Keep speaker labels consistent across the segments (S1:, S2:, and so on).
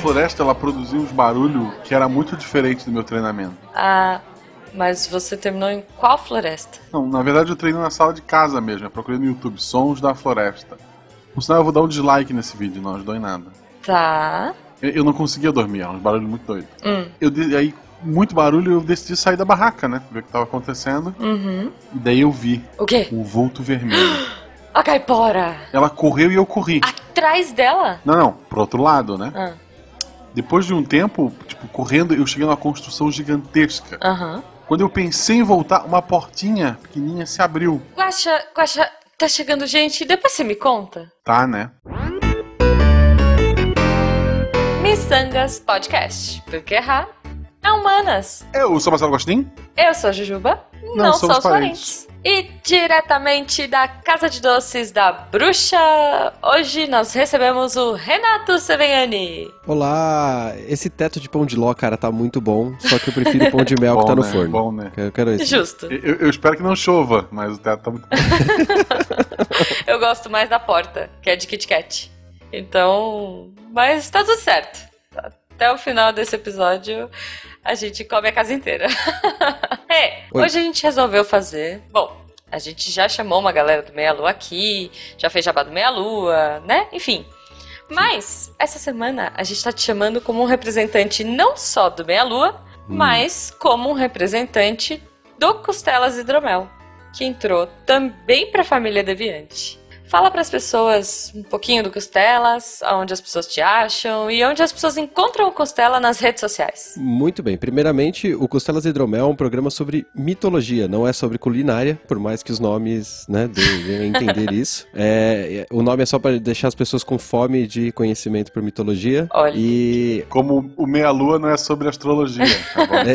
S1: floresta ela produzia uns barulhos que era muito diferente do meu treinamento.
S2: Ah, mas você terminou em qual floresta?
S1: Não, na verdade eu treino na sala de casa mesmo. Eu procurei no YouTube Sons da Floresta. Por sinal, eu vou dar um dislike nesse vídeo, não ajudou em nada.
S2: Tá.
S1: Eu, eu não conseguia dormir, eram uns barulhos muito doidos.
S2: Hum.
S1: Eu, aí, muito barulho, eu decidi sair da barraca, né? Ver o que tava acontecendo.
S2: Uhum.
S1: E daí eu vi
S2: O quê?
S1: um vulto vermelho.
S2: A caipora!
S1: Ela correu e eu corri.
S2: Atrás dela?
S1: Não, não, pro outro lado, né?
S2: Ah,
S1: Depois de um tempo, tipo, correndo, eu cheguei numa construção gigantesca.
S2: Aham.
S1: Quando eu pensei em voltar, uma portinha pequenininha se abriu.
S2: Guaxa, Guaxa, tá chegando gente, depois você me conta.
S1: Tá, né?
S2: Missangas Podcast. Porque errar é humanas.
S1: Eu sou Marcelo Gostin.
S2: Eu sou a Jujuba.
S1: Não
S2: Não,
S1: somos
S2: sou os parentes. E diretamente da Casa de Doces da Bruxa, hoje nós recebemos o Renato Seveniani.
S3: Olá, esse teto de pão de ló, cara, tá muito bom. Só que eu prefiro o pão de mel que tá no
S1: né?
S3: forno.
S1: Bom, né?
S3: Eu quero esse.
S2: Justo.
S1: Eu, eu espero que não chova, mas o teto tá muito bom.
S2: Eu gosto mais da porta, que é de Kit Kat. Então, mas tá tudo certo. Até o final desse episódio, a gente come a casa inteira. é,
S3: Oi.
S2: hoje a gente resolveu fazer. Bom, a gente já chamou uma galera do Meia Lua aqui, já fez jabá do Meia Lua, né? Enfim. Mas, essa semana, a gente tá te chamando como um representante não só do Meia Lua, mas como um representante do Costelas Hidromel, que entrou também pra família Deviante. Fala pras pessoas um pouquinho do Costelas, onde as pessoas te acham e onde as pessoas encontram o Costela nas redes sociais.
S3: Muito bem. Primeiramente, o Costelas Hidromel é um programa sobre mitologia, não é sobre culinária, por mais que os nomes, né, deem a entender isso. É, é, o nome é só para deixar as pessoas com fome de conhecimento por mitologia.
S2: Olha.
S3: E
S1: Como o meia-lua não é sobre astrologia, tá bom?
S3: é,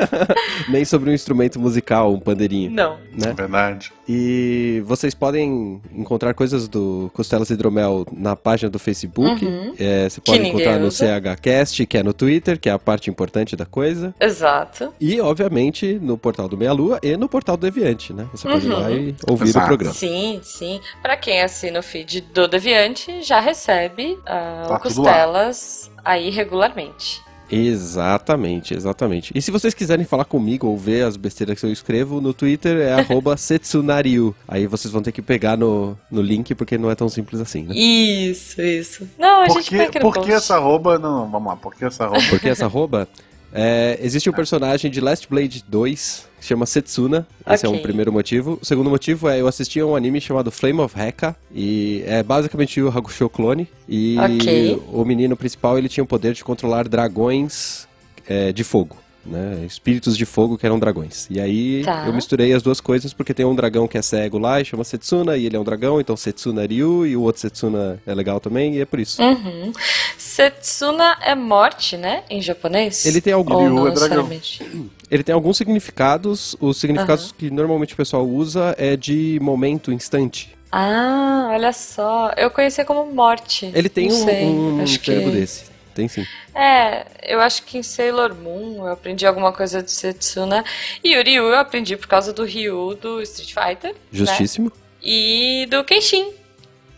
S3: nem sobre um instrumento musical, um pandeirinho,
S2: Não.
S1: É
S3: né?
S1: verdade.
S3: E vocês podem encontrar coisas do Costelas Hidromel na página do Facebook.
S2: Uhum.
S3: É, você pode encontrar no
S2: usa.
S3: CHCast, que é no Twitter, que é a parte importante da coisa.
S2: Exato.
S3: E, obviamente, no portal do Meia Lua e no portal do Deviante, né? Você pode ir
S2: Uhum.
S3: lá e ouvir
S1: Exato.
S3: o programa.
S2: Sim, sim. Pra quem assina o feed do Deviante, já recebe ah,
S1: Tá
S2: o
S1: tudo lá.
S2: Costelas aí regularmente.
S3: Exatamente, exatamente. E se vocês quiserem falar comigo ou ver as besteiras que eu escrevo, no Twitter é arroba Setsunariu. Aí vocês vão ter que pegar no, no link, porque não é tão simples assim, né?
S2: Isso, isso. Não, a
S1: Por
S2: gente
S1: que,
S2: no
S1: por que essa arroba... Não, não, vamos lá. Por que essa arroba?
S3: Porque essa arroba. É, existe um personagem de Last Blade 2 que chama Setsuna. Esse é
S2: Ok.
S3: um primeiro motivo. O segundo motivo é eu assisti a um anime chamado Flame of Heka. E é basicamente o Hakusho clone. E
S2: Ok.
S3: o menino principal ele tinha o poder de controlar dragões é, de fogo. Né? Espíritos de fogo que eram dragões. E aí
S2: Tá.
S3: eu misturei as duas coisas porque tem um dragão que é cego lá e chama Setsuna, e ele é um dragão, então Setsuna Ryu, e o outro Setsuna é legal também, e é por isso.
S2: Uhum. Setsuna é morte, né? Em japonês?
S3: Ele tem algum-
S2: Ou
S1: Ryu
S2: não
S1: é dragão.
S3: Ele tem alguns significados. Os significados que normalmente o pessoal usa é de momento, instante.
S2: Ah, olha só. Eu conhecia como morte.
S3: Ele tem
S2: Não
S3: um,
S2: sei,
S3: um
S2: acho
S3: termo
S2: que...
S3: desse. Tem sim.
S2: É, eu acho que em Sailor Moon eu aprendi alguma coisa de Setsuna. E o Ryu eu aprendi por causa do Ryu do Street Fighter. Né?
S3: Justíssimo.
S2: E do Kenshin.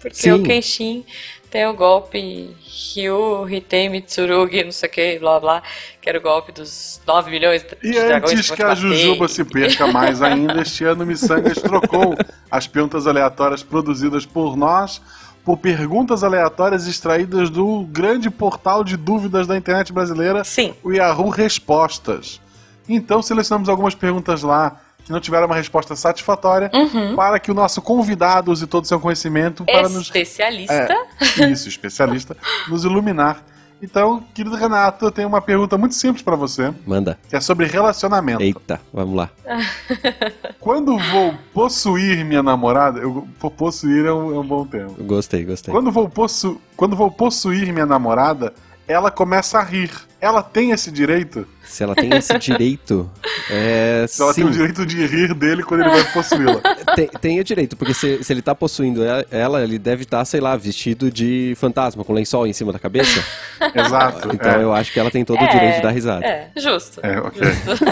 S2: Porque
S3: Sim.
S2: o Kenshin tem o golpe Ryu, Hitei, Mitsurugi, não sei o que, blá blá. Que era o golpe dos 9 milhões de
S1: E
S2: dragões
S1: antes
S2: vão
S1: que a. Jujuba se perca mais ainda, este ano o Missangas trocou as perguntas aleatórias produzidas por nós por perguntas aleatórias extraídas do grande portal de dúvidas da internet brasileira,
S2: Sim.
S1: o Yahoo Respostas. Então selecionamos algumas perguntas lá que não tiveram uma resposta satisfatória
S2: Uhum.
S1: para que o nosso convidado use todo o seu conhecimento para nos
S2: Especialista.
S1: isso, especialista, nos iluminar. Então, querido Renato, eu tenho uma pergunta muito simples para você,
S3: Manda.
S1: que é sobre relacionamento.
S3: Eita, vamos lá.
S1: Quando vou possuir minha namorada, eu, po- possuir é um, é um bom termo.
S3: Gostei, gostei.
S1: Quando vou, possu, quando vou possuir minha namorada, ela começa a rir. Ela tem esse direito?
S3: Se ela tem esse direito, é.
S1: Se ela
S3: sim,
S1: tem o direito de rir dele quando ele vai possuí-la.
S3: tem, tem o direito, porque se, se ele tá possuindo ela, ele deve estar, sei lá, vestido de fantasma, com lençol em cima da cabeça.
S1: Exato.
S3: Então
S1: é.
S3: eu acho que ela tem todo o
S2: É,
S3: direito de dar risada.
S2: É, justo.
S1: É, ok.
S2: Justo.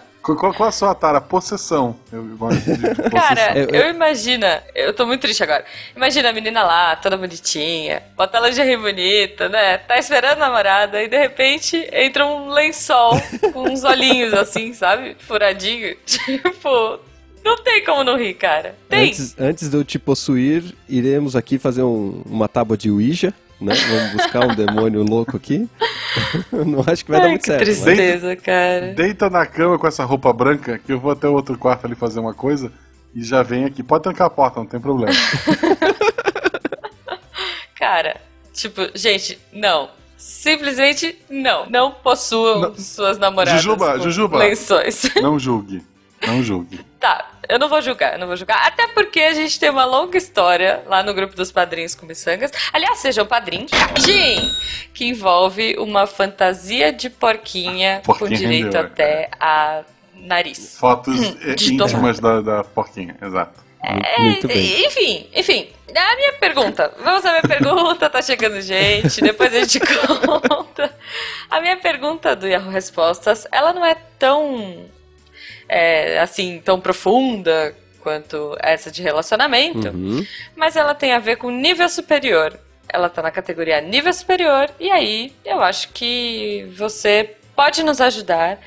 S1: Qual, qual a sua tara? Possessão. Eu gosto de possessão.
S2: Cara,
S3: Eu-
S2: eu, imagina, eu tô muito triste agora. Imagina a menina lá, toda bonitinha, bota lingerie bonita, né? Tá esperando a namorada e de repente entra um lençol com uns olhinhos assim, sabe? Furadinho. Tipo, não tem como não rir, cara. Tem.
S3: Antes, antes de eu te possuir, iremos aqui fazer um- uma tábua de Ouija, né? Vamos buscar um demônio louco aqui. Não acho que vai dar
S2: Ai,
S3: muito
S2: que
S3: certo. mas-
S2: tristeza, cara.
S1: Deita na cama com essa roupa branca, que eu vou até o outro quarto ali fazer uma coisa e já vem aqui. Pode trancar a porta, não tem problema.
S2: Cara, tipo, gente, não. Simplesmente não. Não possuam
S1: Não.
S2: suas namoradas.
S1: Jujuba,
S2: com
S1: Jujuba.
S2: Lençóis.
S1: Não julgue. Não julgue.
S2: Tá, eu não vou julgar, eu não vou julgar. Até porque a gente tem uma longa história lá no grupo dos padrinhos com miçangas. Aliás, sejam padrinhos. Tchim! Que envolve uma fantasia de porquinha, com
S1: Porquinha
S2: direito
S1: rendeu,
S2: até a nariz.
S1: Fotos eh,
S2: de
S1: íntimas da, da porquinha, exato.
S3: Muito bem.
S2: É, Enfim, enfim. A minha pergunta. Vamos à minha pergunta, tá chegando gente, depois a gente conta. A minha pergunta do Yahoo Respostas, ela não é tão é, assim, tão profunda quanto essa de relacionamento,
S3: Uhum.
S2: mas ela tem a ver com nível superior. Ela tá na categoria nível superior, e aí eu acho que você pode nos ajudar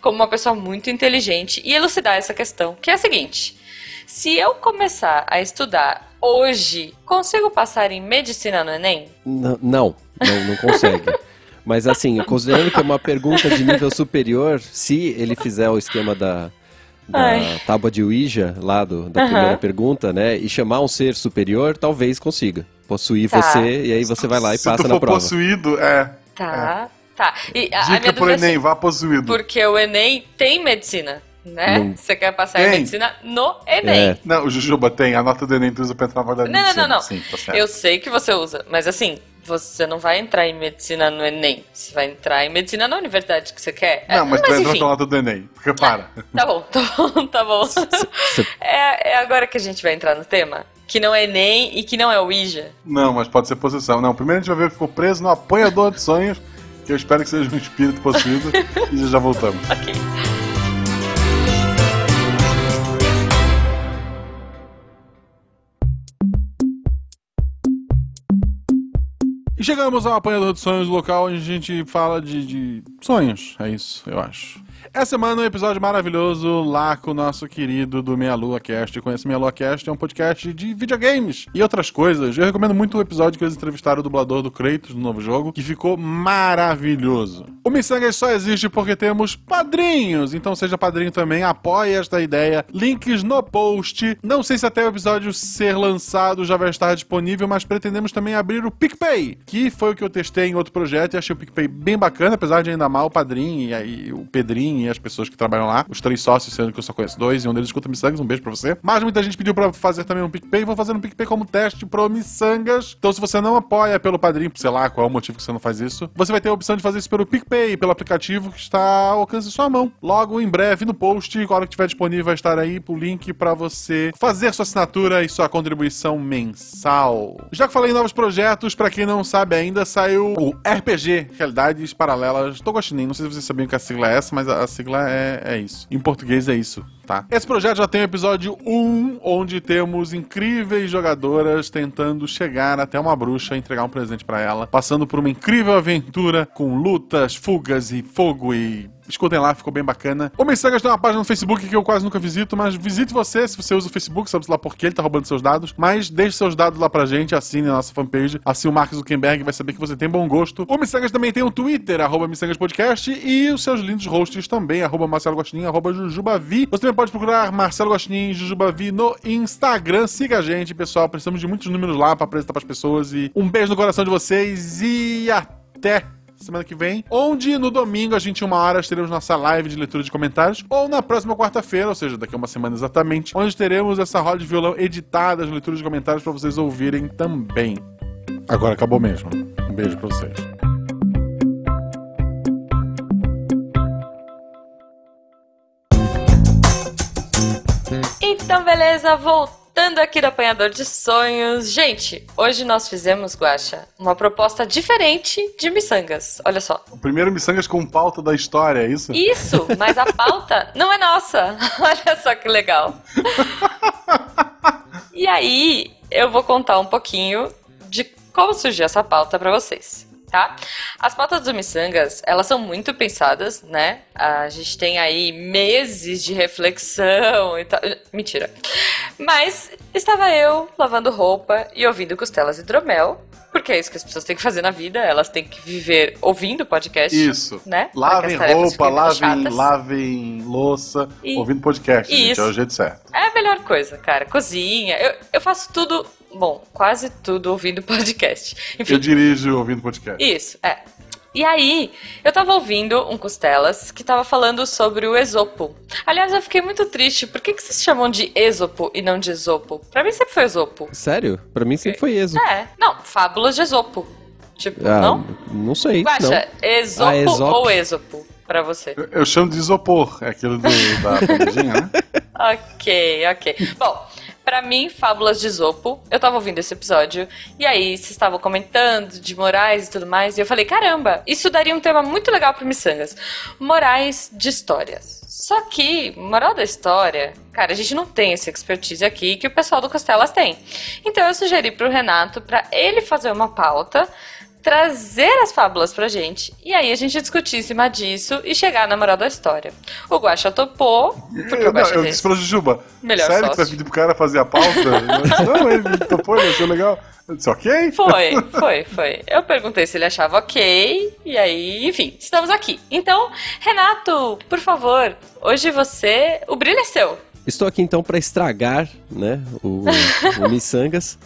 S2: como uma pessoa muito inteligente e elucidar essa questão, que é a seguinte: se eu começar a estudar hoje, consigo passar em medicina no Enem?
S3: N- Não, não, não consegue. Mas assim, considerando que é uma pergunta de nível superior, se ele fizer o esquema da, da
S2: Ai.
S3: tábua de Ouija, lá do, da primeira pergunta, né? E chamar um ser superior, talvez consiga. Possuir
S2: Tá.
S3: você, e aí você vai lá e
S1: Se
S3: passa
S1: tu
S3: na
S1: for
S3: prova.
S1: possuído, é.
S2: Tá, tá. E a, a
S1: Dica
S2: minha
S1: pro
S2: dúvida é
S1: Enem, vá possuído.
S2: porque o Enem tem medicina, né?
S3: Não.
S2: Você quer passar em
S1: Tem.
S2: medicina no Enem.
S3: É.
S1: Não, o Jujuba tem, a nota do Enem tu usa pra entrar na faculdade
S2: Não, não, não.
S1: Sim, tá certo.
S2: Eu sei que você usa, mas assim, você não vai entrar em medicina no Enem. Você vai entrar em medicina na universidade que você quer.
S1: Não,
S2: É,
S1: mas tu vai entrar
S2: enfim.
S1: pela nota do Enem. Repara.
S2: Tá bom, tá bom, tá bom. É, é agora que a gente vai entrar no tema? Que não é Enem e que não é Ouija.
S1: Não, mas pode ser possessão. Não, primeiro a gente vai ver que ficou preso no apanhador de sonhos, que eu espero que seja um espírito possuído, e já voltamos.
S2: Ok.
S1: E chegamos ao apanhador de sonhos, local onde a gente fala de, de sonhos. É isso, eu acho. Essa semana um episódio maravilhoso lá com o nosso querido do Meia Lua Cast. Conhece Meia Lua Cast? É um podcast de videogames e outras coisas. Eu recomendo muito o episódio que eles entrevistaram o dublador do Kratos do novo jogo, que ficou maravilhoso. O Missangas só existe porque temos padrinhos, então seja padrinho também, apoie esta ideia. Links no post. Não sei se até o episódio ser lançado já vai estar disponível, mas pretendemos também abrir o PicPay, que foi o que eu testei em outro projeto e achei o PicPay bem bacana, apesar de ainda mal o padrinho e aí o Pedrinho e as pessoas que trabalham lá, os três sócios, sendo que eu só conheço dois, e um deles escuta Missangas, um beijo pra você. Mas muita gente pediu pra fazer também um PicPay, vou fazer um PicPay como teste pro Missangas. Então se você não apoia pelo padrinho, sei lá qual é o motivo que você não faz isso, você vai ter a opção de fazer isso pelo PicPay, pelo aplicativo que está ao alcance de sua mão. Logo, em breve, no post, a hora que estiver disponível, vai estar aí o link pra você fazer sua assinatura e sua contribuição mensal. Já que falei em novos projetos, pra quem não sabe ainda, saiu o RPG, Realidades Paralelas Togostinin. Não sei se vocês sabiam que a sigla é essa, mas a sigla é, é isso. Em português é isso. Tá. Esse projeto já tem o episódio 1, onde temos incríveis jogadoras tentando chegar até uma bruxa e entregar um presente pra ela, passando por uma incrível aventura com lutas, fugas e fogo e Escutem lá, ficou bem bacana. O Missangas tem uma página no Facebook que eu quase nunca visito, mas visite você se você usa o Facebook, sabe lá por que ele tá roubando seus dados. Mas deixe seus dados lá pra gente, assine a nossa fanpage. Assim o Mark Zuckerberg vai saber que você tem bom gosto. O Missangas também tem um Twitter, arroba Podcast, e os seus lindos hosts também, arroba Marcelo Gostinho, arroba Jujubavi. Você também pode procurar Marcelo Gostinho e Jujubavi no Instagram. Siga a gente, pessoal. Precisamos de muitos números lá pra apresentar pras pessoas. E um beijo no coração de vocês e até semana que vem, onde no domingo, a gente, uma hora, teremos nossa live de leitura de comentários, ou na próxima quarta-feira, ou seja, daqui a uma semana exatamente, onde teremos essa roda de violão editada, as leituras de comentários para vocês ouvirem também. Agora acabou mesmo. Um beijo pra vocês.
S2: Então, beleza, voltamos Voltando aqui do Apanhador de Sonhos. Gente, hoje nós fizemos, Guaxa, uma proposta diferente de miçangas. Olha só.
S1: O primeiro miçangas com pauta da história, é isso?
S2: Isso, mas a pauta não é nossa. Olha só que legal. e aí, eu vou contar um pouquinho de como surgiu essa pauta para vocês tá? As pautas do Missangas, elas são muito pensadas, né? A gente tem aí meses de reflexão e tal. Mentira. Mas estava eu lavando roupa e ouvindo costelas hidromel. Porque é isso que as pessoas têm que fazer na vida, elas têm que viver ouvindo podcast.
S1: Isso.
S2: Né?
S1: Lavem roupa, lavem, lavem louça, e... ouvindo podcast, isso. gente, é o jeito certo.
S2: É a melhor coisa, cara. Cozinha. Eu, eu faço tudo Bom, quase tudo ouvindo podcast. Enfim.
S1: Eu dirijo ouvindo podcast.
S2: Isso, é. E aí, eu tava ouvindo um Costelas que tava falando sobre o Esopo. Aliás, eu fiquei muito triste. Por que, que vocês chamam de Esopo e não de Esopo? Pra mim sempre foi Esopo.
S3: Sério? Pra mim sempre foi Esopo.
S2: É. Não, Fábulas de Esopo. Tipo, ah, não?
S3: Não sei.
S2: Baixa, Esopo ah, ou Esopo pra você?
S1: Eu, eu, chamo de isopor. É aquilo do, da pandinha, né?
S2: ok, ok. Bom, para mim, Fábulas de Zopo. Eu tava ouvindo esse episódio, e aí vocês estavam comentando de morais e tudo mais, e eu falei, caramba, isso daria um tema muito legal pro Missangas. Morais de histórias. Só que, moral da história, cara, a gente não tem essa expertise aqui que o pessoal do Costelas tem. Então eu sugeri pro Renato para ele fazer uma pauta trazer as fábulas pra gente. E aí a gente discutir em cima disso e chegar na moral da história. O Guaxa topou, porque eu, o Guaxa
S1: não, eu disse pra Jujuba,
S2: melhor
S1: sério
S2: sócio.
S1: que vai pedir pro cara fazer a pauta? não, ele topou, ele achou legal. Eu disse, ok?
S2: Foi, foi, foi. Eu perguntei se ele achava ok, e aí, enfim, estamos aqui. Então, Renato, por favor, hoje você. O brilho é seu.
S3: Estou aqui então para estragar né, o, o Missangas.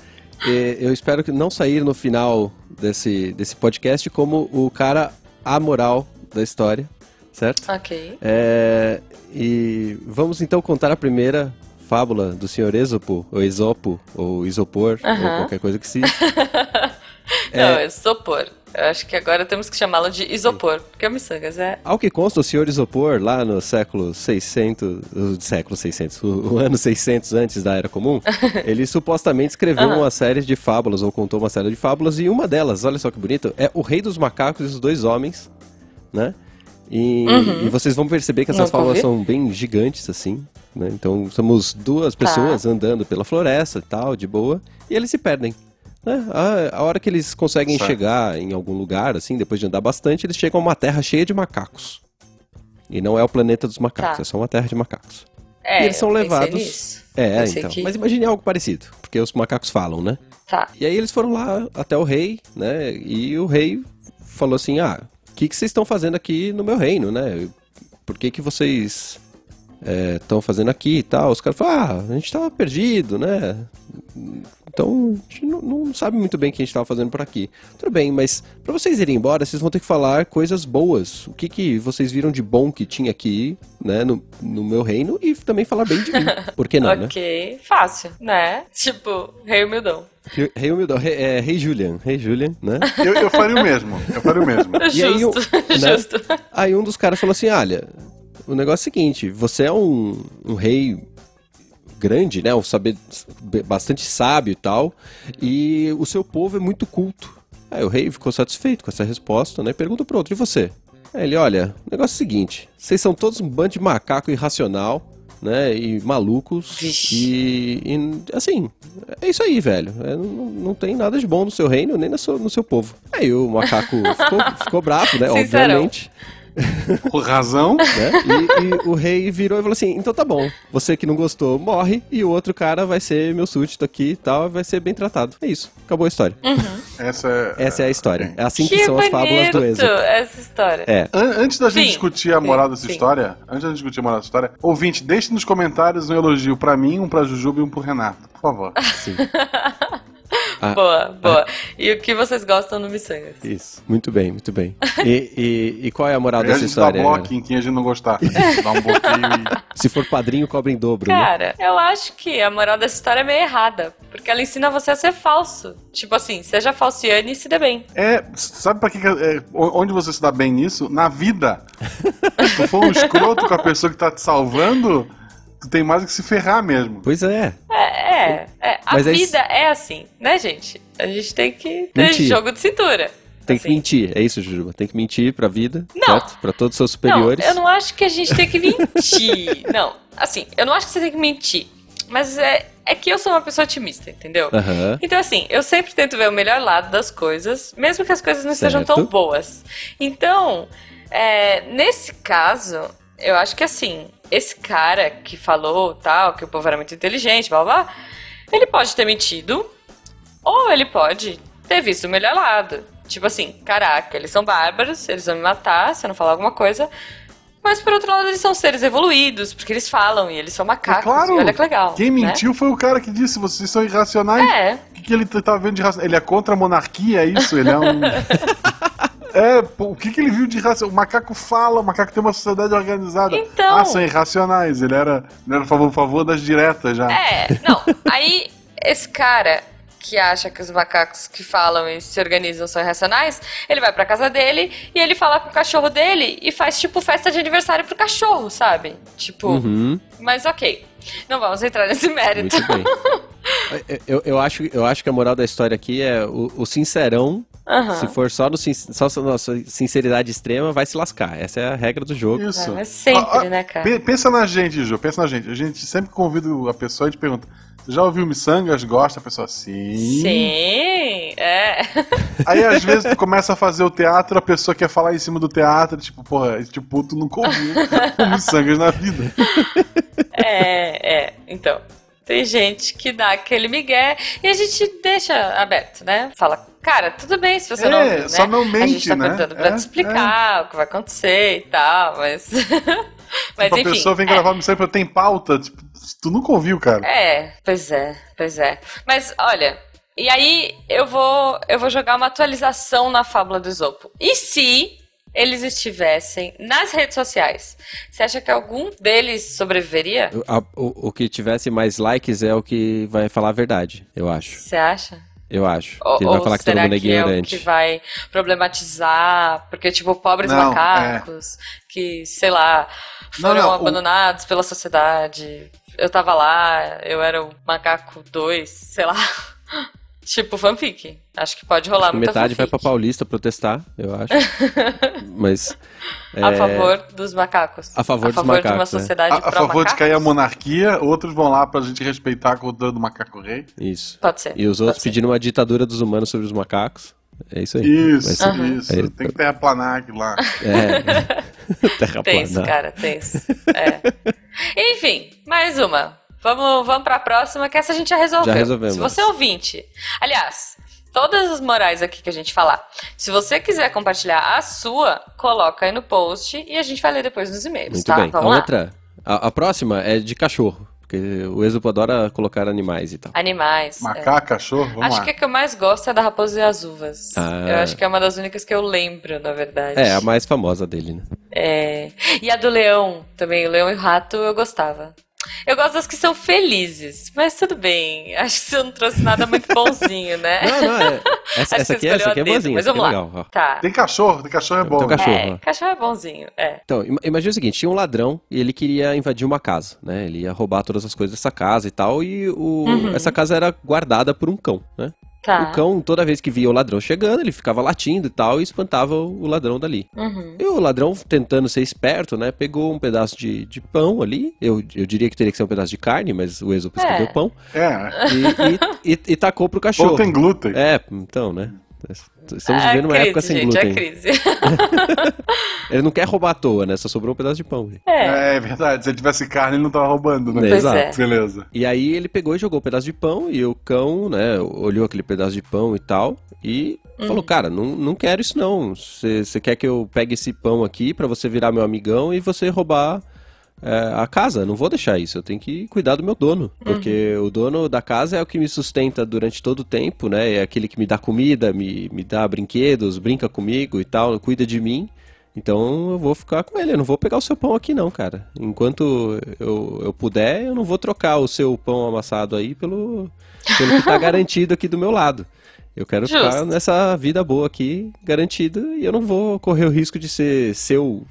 S3: Eu espero que não sair no final desse, desse podcast como o cara amoral da história, certo?
S2: Ok.
S3: É, e vamos então contar a primeira fábula do senhor Esopo, ou Esopo, ou Isopor, uh -huh. ou qualquer coisa que se...
S2: Não, é... isopor. Eu acho que agora temos que chamá-lo de isopor, porque o miçangas é...
S3: Ao que consta, o senhor Isopor, lá no século 600... O século 600, o, o ano 600 antes da Era Comum, ele supostamente escreveu uma série de fábulas, ou contou uma série de fábulas, e uma delas, olha só que bonito, é O Rei dos Macacos e os Dois Homens, né? E, uhum. e vocês vão perceber que essas fábulas são bem gigantes, assim, né? Então, somos duas tá. pessoas tá. andando pela floresta e tal, de boa, e eles se perdem. Né? A, a, hora que eles conseguem certo. chegar em algum lugar, assim, depois de andar bastante, eles chegam a uma terra cheia de macacos. E não é o planeta dos macacos, tá. é só uma terra de macacos.
S2: É,
S3: e eles são levados.
S2: Nisso.
S3: É, então. Que... Mas imagine algo parecido, porque os macacos falam, né?
S2: Tá.
S3: E aí eles foram lá até o rei, né? E o rei falou assim: ah, o que, que vocês estão fazendo aqui no meu reino, né? Por que, que vocês estão é, fazendo aqui e tal? Os caras falaram: ah, a gente tava perdido, né? Então, a gente não, não sabe muito bem o que a gente estava fazendo por aqui. Tudo bem, mas para vocês irem embora, vocês vão ter que falar coisas boas. O que, que vocês viram de bom que tinha aqui, né, no, no meu reino e também falar bem de mim. Por que não,
S2: né? Ok, fácil, né? Tipo, Rei Humildão.
S3: Rei Humildão, rei, é, rei Julian, Rei Julian, né?
S1: Eu, eu faria o mesmo, eu faria o mesmo.
S2: e aí, justo, né? justo.
S3: Aí um dos caras falou assim, olha, o negócio é o seguinte, você é um, um rei grande, né? Um saber bastante sábio e tal. E o seu povo é muito culto. Aí o rei ficou satisfeito com essa resposta, né? Pergunta pro outro, e você? Aí ele, olha, o negócio é o seguinte: vocês são todos um bando de macaco irracional, né? E malucos. E, e, assim, é isso aí, velho. É, não, não, tem nada de bom no seu reino, nem no seu, no seu povo. Aí o macaco ficou, ficou bravo, né? Obviamente.
S1: Com razão.
S3: Né? E, e, o rei virou e falou assim: então tá bom, você que não gostou morre e o outro cara vai ser meu súdito aqui e tal, vai ser bem tratado. É isso, acabou a história.
S2: Uhum.
S1: Essa, é,
S3: essa é a história. É assim
S2: que,
S3: que são as fábulas do Êxodo.
S2: essa história.
S3: É.
S1: An antes da sim, gente discutir a moral sim, dessa sim. história, antes da gente discutir a moral dessa história, ouvinte, deixe nos comentários um elogio pra mim, um pra Jujuba e um pro Renato, por favor.
S3: Sim.
S2: Ah, boa, boa. Ah. E o que vocês gostam no Missangas?
S3: Isso, muito bem, muito bem. E, e, e qual é a moral dessa história?
S1: A gente dá bloco em quem a gente não gostar. dá um bloqueio
S3: e... Se for padrinho, cobra em dobro,
S2: né? Cara, né? eu acho que a moral dessa história é meio errada. Porque ela ensina você a ser falso. Tipo assim, seja falciane e se dê bem.
S1: É, sabe pra que... É, onde você se dá bem nisso? Na vida. Se tu for um escroto com a pessoa que tá te salvando tu tem mais que se ferrar mesmo.
S3: Pois é.
S2: É, É, é. A
S3: Mas é
S2: vida é assim, né, gente? A gente tem que ter
S3: Mentir.
S2: jogo de cintura.
S3: Tem que
S2: Assim.
S3: mentir, é isso, Jujuba. Tem que mentir pra vida,
S2: Não.
S3: certo? Pra todos os seus superiores.
S2: Não, eu não acho que a gente tem que mentir. não, assim, eu não acho que você tem que mentir. Mas é, é que eu sou uma pessoa otimista, entendeu?
S3: Aham.
S2: Então, assim, eu sempre tento ver o melhor lado das coisas, mesmo que as coisas não estejam tão boas. Então, é, nesse caso, eu acho que assim, esse cara que falou tal, que o povo era muito inteligente, blá blá, ele pode ter mentido, ou ele pode ter visto o melhor lado. Tipo assim, caraca, eles são bárbaros, eles vão me matar se eu não falar alguma coisa. Mas por outro lado, eles são seres evoluídos, porque eles falam e eles são macacos.
S1: claro.
S2: olha que legal.
S1: Quem
S2: né?
S1: mentiu foi o cara que disse, vocês são irracionais.
S2: É,
S1: O que, que ele tá vendo de racional? Ele é contra a monarquia, é isso? Ele é um. É, pô, o que, que ele viu de irracional? O macaco fala, o macaco tem uma sociedade organizada.
S2: Então.
S1: Ah, são irracionais. Ele era, ele era a favor, a favor das diretas já.
S2: É, não. Aí, esse cara que acha que os macacos que falam e se organizam são irracionais, ele vai pra casa dele e ele fala com o cachorro dele e faz, tipo, festa de aniversário pro cachorro, sabe? Tipo,
S3: Uhum,
S2: mas ok. Não vamos entrar nesse mérito.
S3: muito bem. Eu, eu, acho, eu acho que a moral da história aqui é o, o sincerão,
S2: Aham.
S3: se for só, no, só na nossa sinceridade extrema, vai se lascar. Essa é a regra do jogo.
S1: Isso.
S2: É, sempre,
S1: Ah, ah,
S2: né, cara?
S1: pe- Pensa na gente, Ju, pensa na gente. A gente sempre convida a pessoa e te pergunta: Você já ouviu Missangas? Gosta? A pessoa, sim.
S2: Sim, é.
S1: Aí às vezes tu começa a fazer o teatro, a pessoa quer falar em cima do teatro, tipo, porra, tipo, tu nunca ouviu o Missangas na vida.
S2: É, é. Então, tem gente que dá aquele migué e a gente deixa aberto, né? Fala, cara, tudo bem se você
S1: É,
S2: não ouviu, né?
S1: só não
S2: A
S1: mente,
S2: gente tá
S1: né?
S2: tentando pra
S1: É,
S2: te explicar o que vai acontecer e tal, mas... mas
S1: tipo, a
S2: enfim.
S1: pessoa vem
S2: é,
S1: gravar Missangas, tem pauta, tipo, tu nunca ouviu, cara.
S2: É, pois é, pois é. Mas, olha... E aí, eu vou, eu vou jogar uma atualização na Fábula do Isopo. E se eles estivessem nas redes sociais, você acha que algum deles sobreviveria?
S3: O, a- o- o que tivesse mais likes é o que vai falar a verdade, eu acho.
S2: Você acha?
S3: Eu acho.
S2: Ou,
S3: Que ele vai
S2: ou
S3: falar que todo mundo é
S2: é o
S3: ignorante.
S2: que vai problematizar? Porque, tipo, pobres
S1: Não,
S2: macacos que, sei lá,
S1: Não,
S2: foram
S1: não, o-
S2: abandonados pela sociedade. Eu tava lá, eu era o macaco 2, sei lá. tipo, fanfic. Acho que pode rolar muita
S3: Metade vai
S2: fanfic.
S3: pra Paulista protestar, eu acho. Mas.
S2: A
S3: é,
S2: favor dos macacos.
S3: a favor
S2: a
S3: dos
S2: favor de uma
S3: macacos, né?
S2: sociedade
S1: A, a
S2: pró
S1: favor de cair a
S2: macacos?
S1: monarquia, outros vão lá pra gente respeitar a cultura do macaco rei.
S3: Isso.
S2: Pode ser.
S3: E os outros
S2: ser.
S3: pedindo uma ditadura dos humanos sobre os macacos. É isso aí.
S1: Isso,
S3: Vai ser-
S1: isso.
S3: Aí-
S1: Tem que terraplanar aquilo lá.
S3: É. Terra
S2: Tenso,
S3: plana.
S2: cara, tenso. É. Enfim, mais uma. Vamos, vamos pra próxima, que essa a gente já resolveu.
S3: Já resolvemos.
S2: Se você é ouvinte. Aliás, todas as morais aqui que a gente falar. Se você quiser compartilhar a sua, coloca aí no post e a gente vai ler depois nos e-mails,
S3: Muito
S2: tá?
S3: bem.
S2: Vamos
S3: a
S2: lá.
S3: outra. A, a próxima é de cachorro. Porque o Exupo adora colocar animais e tal.
S2: Animais. é.
S1: Macaco, cachorro, vamos
S2: Acho
S1: lá.
S2: que a que eu mais gosto é da Raposa e as Uvas.
S3: Ah.
S2: Eu acho que é uma das únicas que eu lembro, na verdade.
S3: É, a mais famosa dele, né?
S2: É. E a do leão também, o leão e o rato eu gostava. Eu gosto das que são felizes, mas tudo bem. Acho que você não trouxe nada muito bonzinho, né?
S3: Não, não, é. Essa, aqui,
S2: você
S3: essa aqui é
S2: escolheu a dedo,
S3: boazinha.
S2: mas
S3: é
S2: vamos lá.
S3: legal.
S2: Tá.
S1: Tem cachorro, tem cachorro é bom.
S3: Tem cachorro.
S2: É,
S3: ó.
S2: cachorro é bonzinho, é.
S3: Então, ima- imagina o seguinte, tinha um ladrão e ele queria invadir uma casa, né? Ele ia roubar todas as coisas dessa casa e tal, e o-
S2: Uhum.
S3: essa casa era guardada por um cão, né?
S2: Tá.
S3: O cão, toda vez que via o ladrão chegando, ele ficava latindo e tal, e espantava o ladrão dali.
S2: Uhum.
S3: E o ladrão, tentando ser esperto, né? Pegou um pedaço de, de pão ali, eu, eu diria que teria que ser um pedaço de carne, mas o Exo escreveu
S2: É.
S3: pão,
S1: É,
S3: e, e, e- e tacou pro cachorro.
S1: pão tem glúten.
S3: É, então, né? Estamos
S2: É
S3: vivendo uma
S2: crise,
S3: época sem
S2: gente,
S3: glúten.
S2: É crise.
S3: Ele não quer roubar à toa, né? Só sobrou um pedaço de pão.
S2: É.
S1: É, verdade. Se ele tivesse carne, ele não tava roubando, né?
S3: É,
S2: Pois
S3: exato.
S2: é.
S1: Beleza.
S3: E aí ele pegou e jogou um pedaço de pão e o cão, né, olhou aquele pedaço de pão e tal e
S2: Uhum.
S3: falou, cara, não, não quero isso não. Você quer que eu pegue esse pão aqui pra você virar meu amigão e você roubar é, a casa? Não vou deixar isso, eu tenho que cuidar do meu dono. Porque o dono da casa é o que me sustenta durante todo o tempo, né? É aquele que me dá comida, me, me dá brinquedos, brinca comigo e tal, cuida de mim. Então eu vou ficar com ele, eu não vou pegar o seu pão aqui não, cara. Enquanto eu, eu puder, eu não vou trocar o seu pão amassado aí pelo, pelo que tá garantido aqui do meu lado. Eu quero ficar
S2: Justo.
S3: nessa vida boa aqui, garantido, e eu não vou correr o risco de ser seu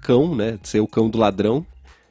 S3: cão, né? Ser o cão do ladrão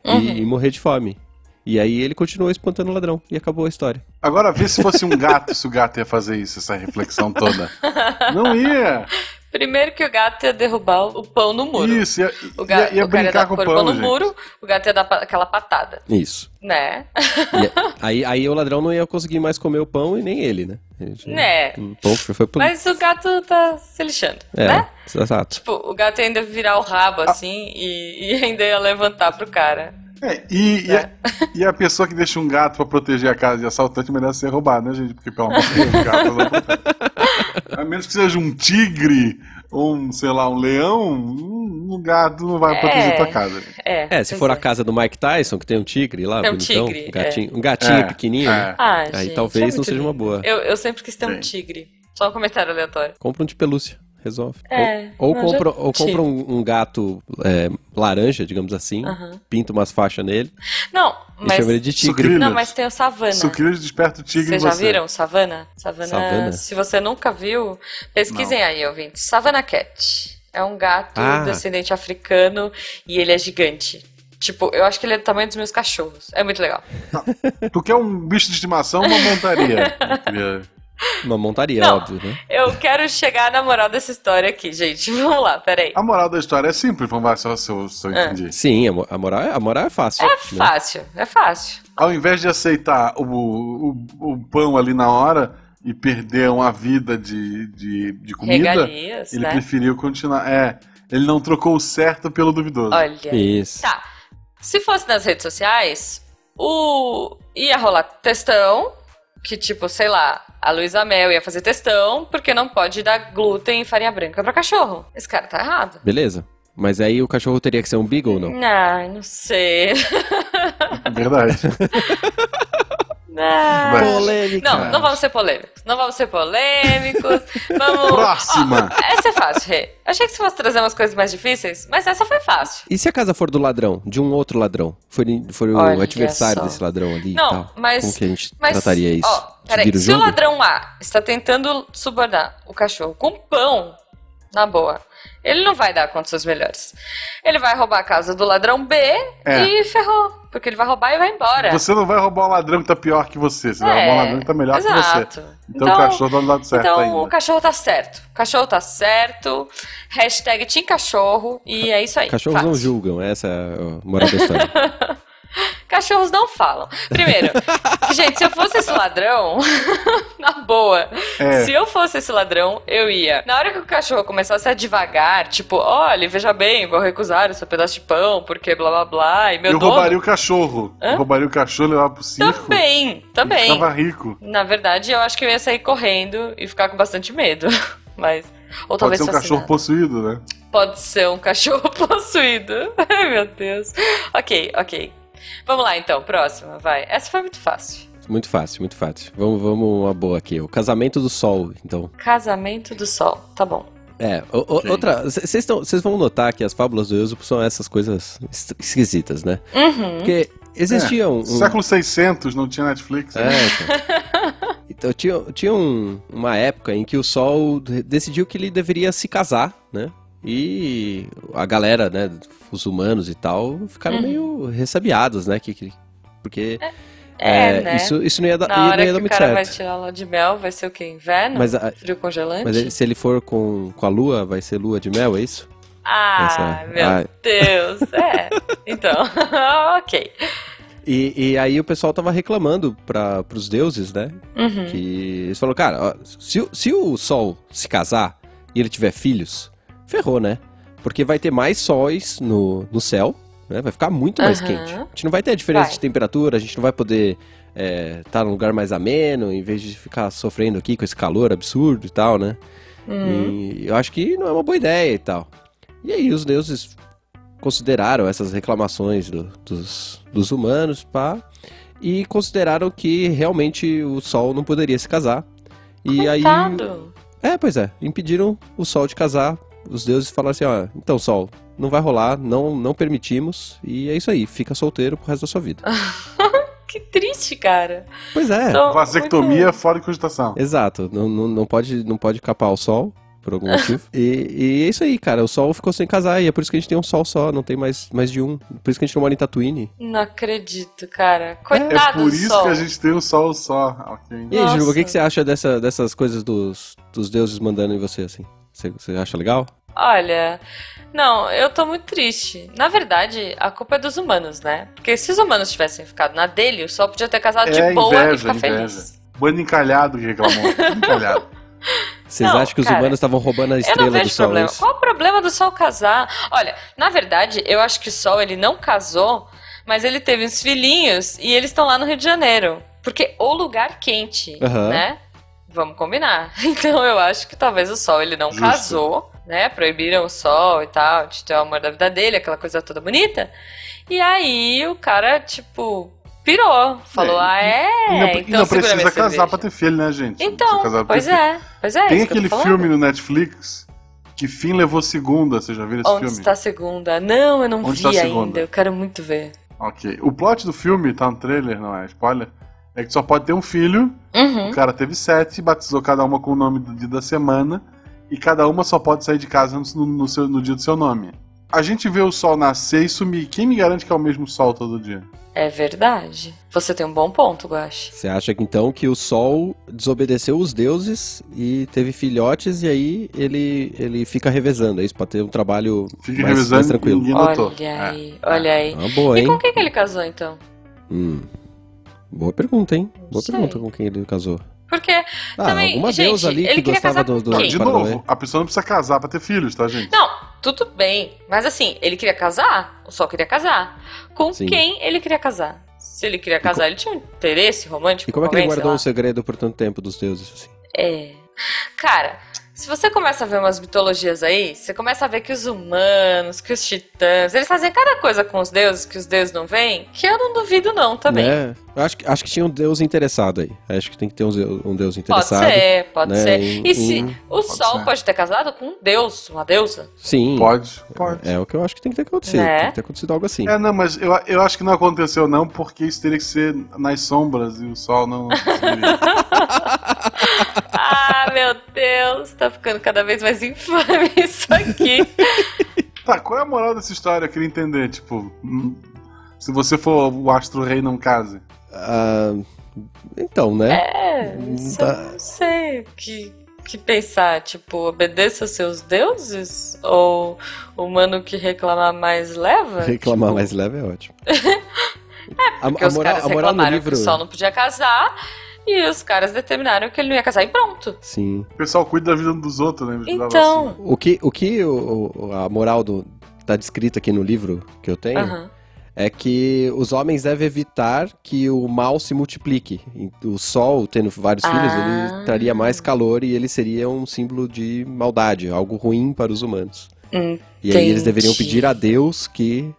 S2: Uhum.
S3: e, e morrer de fome. E aí ele continuou espantando o ladrão e acabou a história.
S1: Agora vê se fosse um gato, se o gato ia fazer isso, essa reflexão toda. Não ia.
S2: Primeiro que o gato ia derrubar o pão no muro.
S1: Isso, ia,
S2: O, ga
S1: ia, ia
S2: o ia
S1: brincar
S2: dar
S1: com o
S2: corpo
S1: pão,
S2: no
S1: gente.
S2: muro, o gato ia dar pa- aquela patada,
S3: Isso.
S2: né?
S3: E aí, aí o ladrão não ia conseguir mais comer o pão e nem ele, né?
S2: Né.
S3: O pão foi, pro...
S2: Mas o gato tá se lixando,
S3: É,
S2: né?
S3: exato.
S2: Tipo, o gato ia ainda virar o rabo assim e, e ainda ia levantar pro cara.
S1: É, e, e, a, e a pessoa que deixa um gato pra proteger a casa de assaltante merece ser roubada, né, gente? Porque, pelo amor de Deus, o gato não. A menos que seja um tigre ou, um, sei lá, um leão, um, um gato não vai
S2: É.
S1: proteger tua casa.
S2: É,
S3: É, se for
S2: é.
S3: a casa do Mike Tyson, que tem um tigre lá,
S2: Tem um
S3: bonitão,
S2: tigre,
S3: um gatinho, um gatinho
S1: É,
S3: pequenininho,
S1: é.
S2: Ah,
S3: Aí
S2: gente,
S3: talvez
S2: é
S3: não seja uma
S2: lindo.
S3: boa.
S2: Eu, eu sempre quis ter um
S1: Sim.
S2: tigre. Só um comentário aleatório.
S3: Compra um de pelúcia, resolve.
S2: É,
S3: ou ou
S2: não, já
S3: compra, ou compra um, um gato é, laranja, digamos assim,
S2: Aham.
S3: pinta umas faixas nele
S2: Não, mas.
S3: chama ele de tigre.
S1: Sucrilhos.
S2: Não, mas tem o Savana.
S1: Sucrilhos desperta o tigre
S2: Vocês já
S1: você.
S2: viram Savana? Savana?
S3: Savana?
S2: Se você nunca viu, pesquisem aí, ouvintes. Savana Cat. É um gato
S3: Ah.
S2: descendente africano e ele é gigante. Tipo, eu acho que ele é do tamanho dos meus cachorros. É muito legal.
S1: Tu quer um bicho de estimação ou uma montaria? Eu
S3: Uma montaria,
S2: Não.
S3: óbvio, né?
S2: Eu quero chegar na moral dessa história aqui, gente. Vamos lá, peraí.
S1: A moral da história é simples, vamos ver se eu, se eu
S2: É.
S1: entendi.
S3: Sim, a, mo- a moral, é- a moral é fácil.
S2: É
S3: né?
S2: fácil, é fácil.
S1: Ao invés de aceitar o, o, o pão ali na hora e perder uma vida de, de, de comida,
S2: Regalias,
S1: ele
S2: né?
S1: preferiu continuar. É, ele não trocou o certo pelo duvidoso.
S2: Olha.
S3: Isso.
S2: Tá. Se fosse nas redes sociais, o ia rolar textão, que tipo, sei lá, a Luísa Mel ia fazer textão, porque não pode dar glúten e farinha branca pra cachorro. Esse cara tá errado.
S3: Beleza. Mas aí o cachorro teria que ser um beagle ou não?
S2: Ai, não sei.
S1: Verdade.
S2: Ah.
S3: Polêmica.
S2: Não, não vamos ser polêmicos. Não vamos ser polêmicos. Vamos.
S1: Próxima.
S2: Ó, essa é fácil, Rê. Achei que você fosse trazer umas coisas mais difíceis, mas essa foi fácil.
S3: E se a casa for do ladrão, de um outro ladrão? Foi, foi o adversário
S2: só.
S3: desse ladrão ali
S2: Não,
S3: e tal?
S2: mas-
S3: Como que a gente
S2: Mas,
S3: trataria isso?
S2: ó, peraí,
S3: o
S2: se o ladrão A está tentando subornar o cachorro com pão, na boa, ele não vai dar contra os seus melhores. Ele vai roubar a casa do ladrão B
S1: É.
S2: e ferrou. Porque ele vai roubar e vai embora.
S1: Você não vai roubar um ladrão que tá pior que você. Você vai roubar um ladrão que tá melhor que
S2: É, exato.
S1: você. Então, o cachorro tá do lado certo
S2: Então
S1: ainda.
S2: o cachorro tá certo. O cachorro tá certo. Hashtag Team Cachorro. E é isso aí.
S3: Cachorros não
S2: fácil.
S3: julgam, essa é a moral da história.
S2: Cachorros não falam. Primeiro, gente, se eu fosse esse ladrão, na boa,
S1: É.
S2: se eu fosse esse ladrão, eu ia. Na hora que o cachorro começasse a devagar, tipo, olha, veja bem, vou recusar esse pedaço de pão, porque blá blá blá, e meu
S1: eu
S2: dono.
S1: roubaria o cachorro.
S2: Hã?
S1: Eu roubaria o cachorro e levar pro circo.
S2: Também, também.
S1: Ficava rico.
S2: Na verdade, eu acho que eu ia sair correndo e ficar com bastante medo. Mas. Ou
S1: Pode
S2: talvez
S1: ser um cachorro
S2: fascinado.
S1: possuído, né?
S2: Pode ser um cachorro possuído. Ai, meu Deus. Ok, ok. Vamos lá então, próxima, vai. Essa foi muito fácil.
S3: muito fácil, muito fácil. Vamos, vamos uma boa aqui. O casamento do sol, então.
S2: Casamento do Sol. Tá bom.
S3: É, o- o- outra. Vocês vão notar que as fábulas do Eusopo são essas coisas es- esquisitas, né?
S2: Uhum.
S3: Porque existia um. um-
S1: Século 600 não tinha Netflix. né?
S3: É, então. Então, tinha, tinha um- uma época em que o Sol de- decidiu que ele deveria se casar, né? E a galera, né, os humanos e tal, ficaram
S2: Uhum.
S3: meio ressabiados, né? Que, que- porque
S2: É,
S3: é,
S2: né?
S3: isso, isso não ia, dar-
S2: Na
S3: não
S2: hora
S3: ia
S2: que o
S3: muito
S2: cara
S3: certo.
S2: vai tirar lua de mel, vai ser o quê? Inverno?
S3: Mas a-
S2: Frio congelante?
S3: Mas se ele for com, com a lua, vai ser lua de mel, é isso?
S2: Ah,
S3: Essa-
S2: meu
S3: ah.
S2: Deus. É. Então, ok.
S3: E, e aí o pessoal tava reclamando para os deuses, né?
S2: Uhum.
S3: Que eles falaram, cara, se, se o Sol se casar e ele tiver filhos, ferrou, né? Porque vai ter mais sóis no, no céu, né? Vai ficar muito mais
S2: Aham.
S3: quente. A gente não vai ter a diferença
S2: Vai.
S3: de temperatura, a gente não vai poder estar num lugar mais ameno, em vez de ficar sofrendo aqui com esse calor absurdo e tal, né?
S2: Uhum.
S3: E eu acho que não é uma boa ideia e tal. E aí os deuses consideraram essas reclamações do- dos, dos humanos, pá, e consideraram que realmente o Sol não poderia se casar. E aí.
S2: Coitado.
S3: É, pois é, impediram o Sol de casar. Os deuses falaram assim, ó, então Sol, não vai rolar, não, não permitimos, e é isso aí, fica solteiro pro resto da sua vida.
S2: Que triste, cara.
S3: Pois é,
S2: Tô
S1: Vasectomia
S2: muito-
S1: fora de cogitação.
S3: exato, não, não, não, pode, não pode capar o Sol, por algum motivo. E, e é isso aí, cara. O Sol ficou sem casar e é por isso que a gente tem um Sol só, não tem mais, mais de um. Por isso que a gente não mora em Tatooine.
S2: Não acredito, cara.
S1: É
S2: Coitado
S1: por
S2: do
S1: isso
S2: sol.
S1: que a gente tem um sol só. ok.
S3: E aí. Juba, o que, que você acha dessa, dessas coisas dos, dos deuses mandando em você, assim? Você, você acha legal?
S2: Olha, não, eu tô muito triste. Na verdade, a culpa é dos humanos, né? Porque se os humanos tivessem ficado na dele, o Sol podia ter casado
S1: É
S2: de boa e
S1: inveja,
S2: ficar
S1: inveja.
S2: feliz.
S1: Bando encalhado que reclamou. Encalhado.
S3: Vocês
S2: Não,
S3: acham que os
S2: cara,
S3: humanos estavam roubando a
S2: Eu
S3: estrela
S2: não
S3: do
S2: vejo
S3: Sol? é
S2: problema.
S3: isso?
S2: Qual o problema do Sol casar? Olha, na verdade, eu acho que o Sol ele não casou, mas ele teve uns filhinhos e eles estão lá no Rio de Janeiro. Porque o lugar quente,
S3: Aham.
S2: né? Vamos combinar. Então eu acho que talvez o Sol ele não
S1: Justo.
S2: casou, né? Proibiram o Sol e tal, de ter o amor da vida dele, aquela coisa toda bonita. E aí o cara, tipo, pirou. Falou,
S1: É,
S2: ah, é?
S1: Não,
S2: então
S1: não precisa casar pra ter filho, né, gente?
S2: Então,
S1: ter
S2: pois é. Pois é,
S1: Tem aquele filme no Netflix que Fim levou segunda. Você já viu esse
S2: Onde
S1: filme?
S2: está a segunda? Não, eu não
S1: Onde
S2: vi
S1: está
S2: ainda. Eu quero muito ver.
S1: Ok. O plot do filme, tá no trailer, não é spoiler, é que só pode ter um filho.
S2: Uhum.
S1: O cara teve sete, batizou cada uma com o nome do dia da semana. E cada uma só pode sair de casa no, no seu- no dia do seu nome. A gente vê o sol nascer e sumir. Quem me garante que é o mesmo sol todo dia?
S2: É verdade. Você tem um bom ponto, Guache.
S3: Você acha que então que o Sol desobedeceu os deuses e teve filhotes e aí ele, ele fica revezando, é isso? Pra ter um trabalho
S1: Fica
S3: mais, mais
S1: e
S3: tranquilo.
S1: ninguém notou.
S2: Olha
S1: É.
S2: aí, olha aí.
S3: Ah, boa,
S2: E
S3: hein?
S2: com quem que ele casou, então?
S3: Hum. Boa pergunta, hein? Boa
S2: sei.
S3: pergunta com quem ele casou.
S2: Porque
S3: Ah,
S2: também,
S3: alguma
S2: gente,
S3: deusa ali
S2: ele
S3: que gostava do, do
S2: com
S1: de novo, a pessoa não precisa casar pra ter filhos, tá, gente?
S2: Não, tudo bem. Mas assim, ele queria casar? O Sol queria casar. Com
S3: Sim.
S2: quem ele queria casar? Se ele queria casar, ele tinha um interesse romântico
S3: E como é que
S2: com
S3: ele guardou o segredo por tanto tempo dos deuses? Assim?
S2: É. Cara, se você começa a ver umas mitologias aí, você começa a ver que os humanos, que os titãs, eles fazem cada coisa com os deuses que os deuses não veem, que eu não duvido não também.
S3: Né? Eu acho, que- acho que tinha um deus interessado aí. Acho que tem que ter um, um deus
S2: Pode
S3: interessado.
S2: ser, pode
S3: né,
S2: ser.
S3: em-
S2: E se
S3: em-
S2: o Sol
S1: ser.
S2: pode ter casado com um deus, uma deusa?
S3: Sim.
S1: Pode, pode.
S3: É o que eu acho que tem que ter acontecido.
S2: Né?
S3: Tem que ter acontecido algo assim.
S1: É, não, mas eu, eu acho que não aconteceu não, porque isso teria que ser nas sombras e o sol não...
S2: Ah, meu Deus, tá ficando cada vez mais infame isso aqui.
S1: tá, qual é a moral dessa história? Eu queria entender, tipo... hum, Se você for o astro rei, não case.
S3: Ah, então, né?
S2: É, isso eu
S3: Tá.
S2: não sei o que, que pensar. Tipo, obedeça aos seus deuses? Ou o humano que reclamar mais leva?
S3: Reclamar
S2: Tipo,
S3: mais leve é ótimo. a,
S2: Porque
S3: a moral,
S2: caras
S3: a moral no
S2: reclamaram
S3: livro.
S2: que o Sol não podia casar. E os caras determinaram que ele não ia casar e pronto.
S3: Sim.
S1: O pessoal cuida da vida dos outros, né?
S2: Então.
S3: O que, o que o, o- a moral do, tá descrita aqui no livro que eu tenho é que os homens devem evitar que o mal se multiplique. O sol, tendo vários
S2: Ah.
S3: filhos, ele traria mais calor e ele seria um símbolo de maldade, algo ruim para os humanos. E aí eles deveriam
S2: Entendi.
S3: pedir a Deus que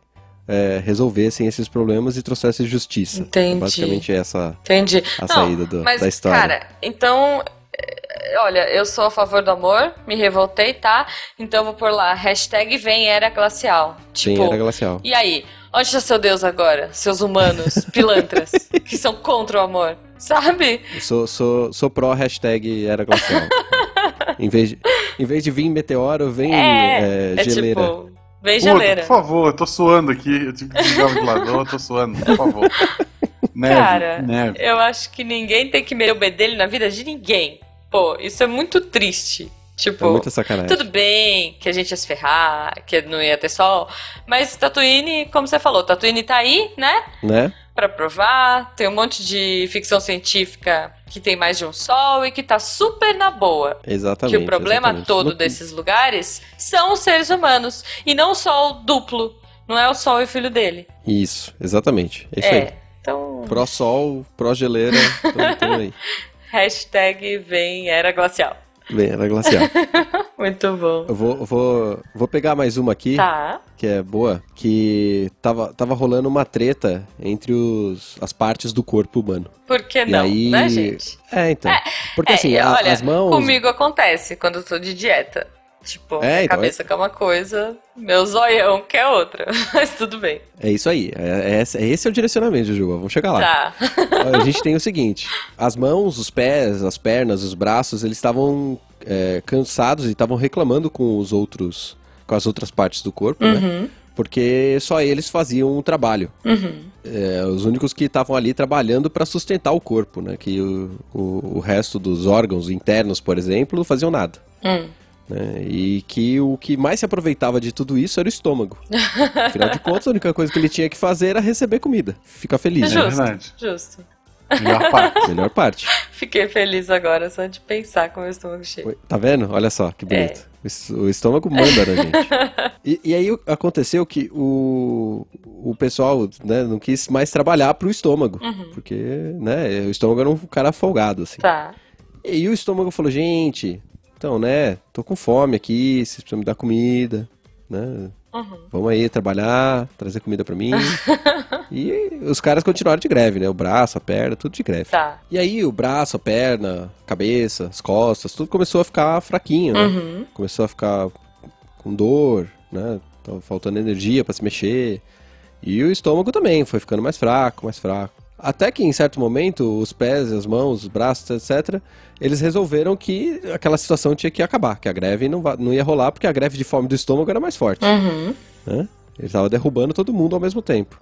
S3: é, resolvessem esses problemas e trouxessem justiça.
S2: Entendi.
S3: É basicamente essa
S2: Entendi.
S3: a
S2: Não,
S3: saída do-
S2: Mas,
S3: da história.
S2: cara, então. é, Olha, eu sou a favor do amor, me revoltei, tá? Então vou por lá, hashtag vem era glacial. Tipo,
S3: era glacial.
S2: e aí? Onde está seu Deus agora? Seus humanos, pilantras, que são contra o amor, sabe?
S3: Eu Sou, sou, sou pró hashtag era glacial. em, vez de, em vez de vir meteoro, vem é,
S2: É
S3: geleira.
S2: tipo, vem
S1: Pô,
S2: geleira.
S1: por favor, eu tô suando aqui. Eu tive que desligar o ventilador, eu tô suando, por favor. Neve,
S2: Cara,
S1: neve.
S2: eu acho que ninguém tem que meter o bedelho na vida de ninguém. Pô, isso é muito triste.
S3: É
S2: Tipo,
S3: muita sacanagem.
S2: Tudo bem que a gente ia se ferrar, que não ia ter sol, mas Tatooine, como você falou, Tatooine tá aí, né?
S3: Né?
S2: Pra provar, tem um monte de ficção científica que tem mais de um sol e que tá super na boa.
S3: Exatamente.
S2: que o problema
S3: exatamente.
S2: todo
S3: No-
S2: desses lugares são os seres humanos e não o sol duplo. Não é o sol e o filho dele.
S3: Isso, exatamente. É isso aí.
S2: é. Então,
S3: Pró-sol, pró-geleira, tudo, tudo aí.
S2: hashtag vem era glacial.
S3: Bem, era glacial.
S2: Muito bom.
S3: Eu vou, vou, vou pegar mais uma aqui,
S2: Tá.
S3: que é boa, que tava, tava rolando uma treta entre os, as partes do corpo humano.
S2: Por que não,
S3: aí-
S2: né, gente?
S3: É, então. Porque
S2: É,
S3: assim, a-
S2: olha,
S3: as mãos.
S2: Comigo acontece quando eu tô de dieta. Tipo,
S3: É,
S2: minha
S3: então,
S2: cabeça que é uma coisa, meu zoião que é outra. Mas tudo bem.
S3: É isso aí. É, é, esse- esse é o direcionamento, Jujuba. Vamos chegar lá.
S2: Tá.
S3: a gente tem o seguinte: as mãos, os pés, as pernas, os braços, eles estavam é, cansados e estavam reclamando com os outros, com as outras partes do corpo, né?
S2: Uhum.
S3: Porque só eles faziam o trabalho.
S2: Uhum.
S3: É, os únicos que estavam ali trabalhando para sustentar o corpo, né? Que o, o, o resto dos órgãos internos, por exemplo, não faziam nada.
S2: Hum.
S3: Né? E que o que mais se aproveitava de tudo isso era o estômago. Afinal de contas, a única coisa que ele tinha que fazer era receber comida. Ficar feliz. né?
S1: É
S2: Justo.
S1: verdade.
S2: Justo.
S1: Melhor parte.
S3: Melhor parte.
S2: Fiquei feliz agora só de pensar com o meu estômago cheio.
S3: Tá vendo? Olha só, que bonito. O es- O estômago manda na gente. E, e aí aconteceu que o, o pessoal né, não quis mais trabalhar pro estômago. Porque né, o estômago era um cara folgado, assim.
S2: Tá.
S3: E o estômago falou, gente, então, né, tô com fome aqui, vocês precisam me dar comida, né?
S2: Uhum.
S3: Vamos aí trabalhar, trazer comida pra mim. e os caras continuaram de greve, né? O braço, a perna, tudo de greve.
S2: Tá.
S3: E aí o braço, a perna, cabeça, as costas, tudo começou a ficar fraquinho, né?
S2: Uhum.
S3: Começou a ficar com dor, né? Tava faltando energia pra se mexer. E o estômago também foi ficando mais fraco, mais fraco. Até que em certo momento, os pés, as mãos, os braços, etc., eles resolveram que aquela situação tinha que acabar, que a greve não, não ia rolar, porque a greve de fome do estômago era mais forte
S2: Uhum.
S3: né? Ele estava derrubando todo mundo ao mesmo tempo.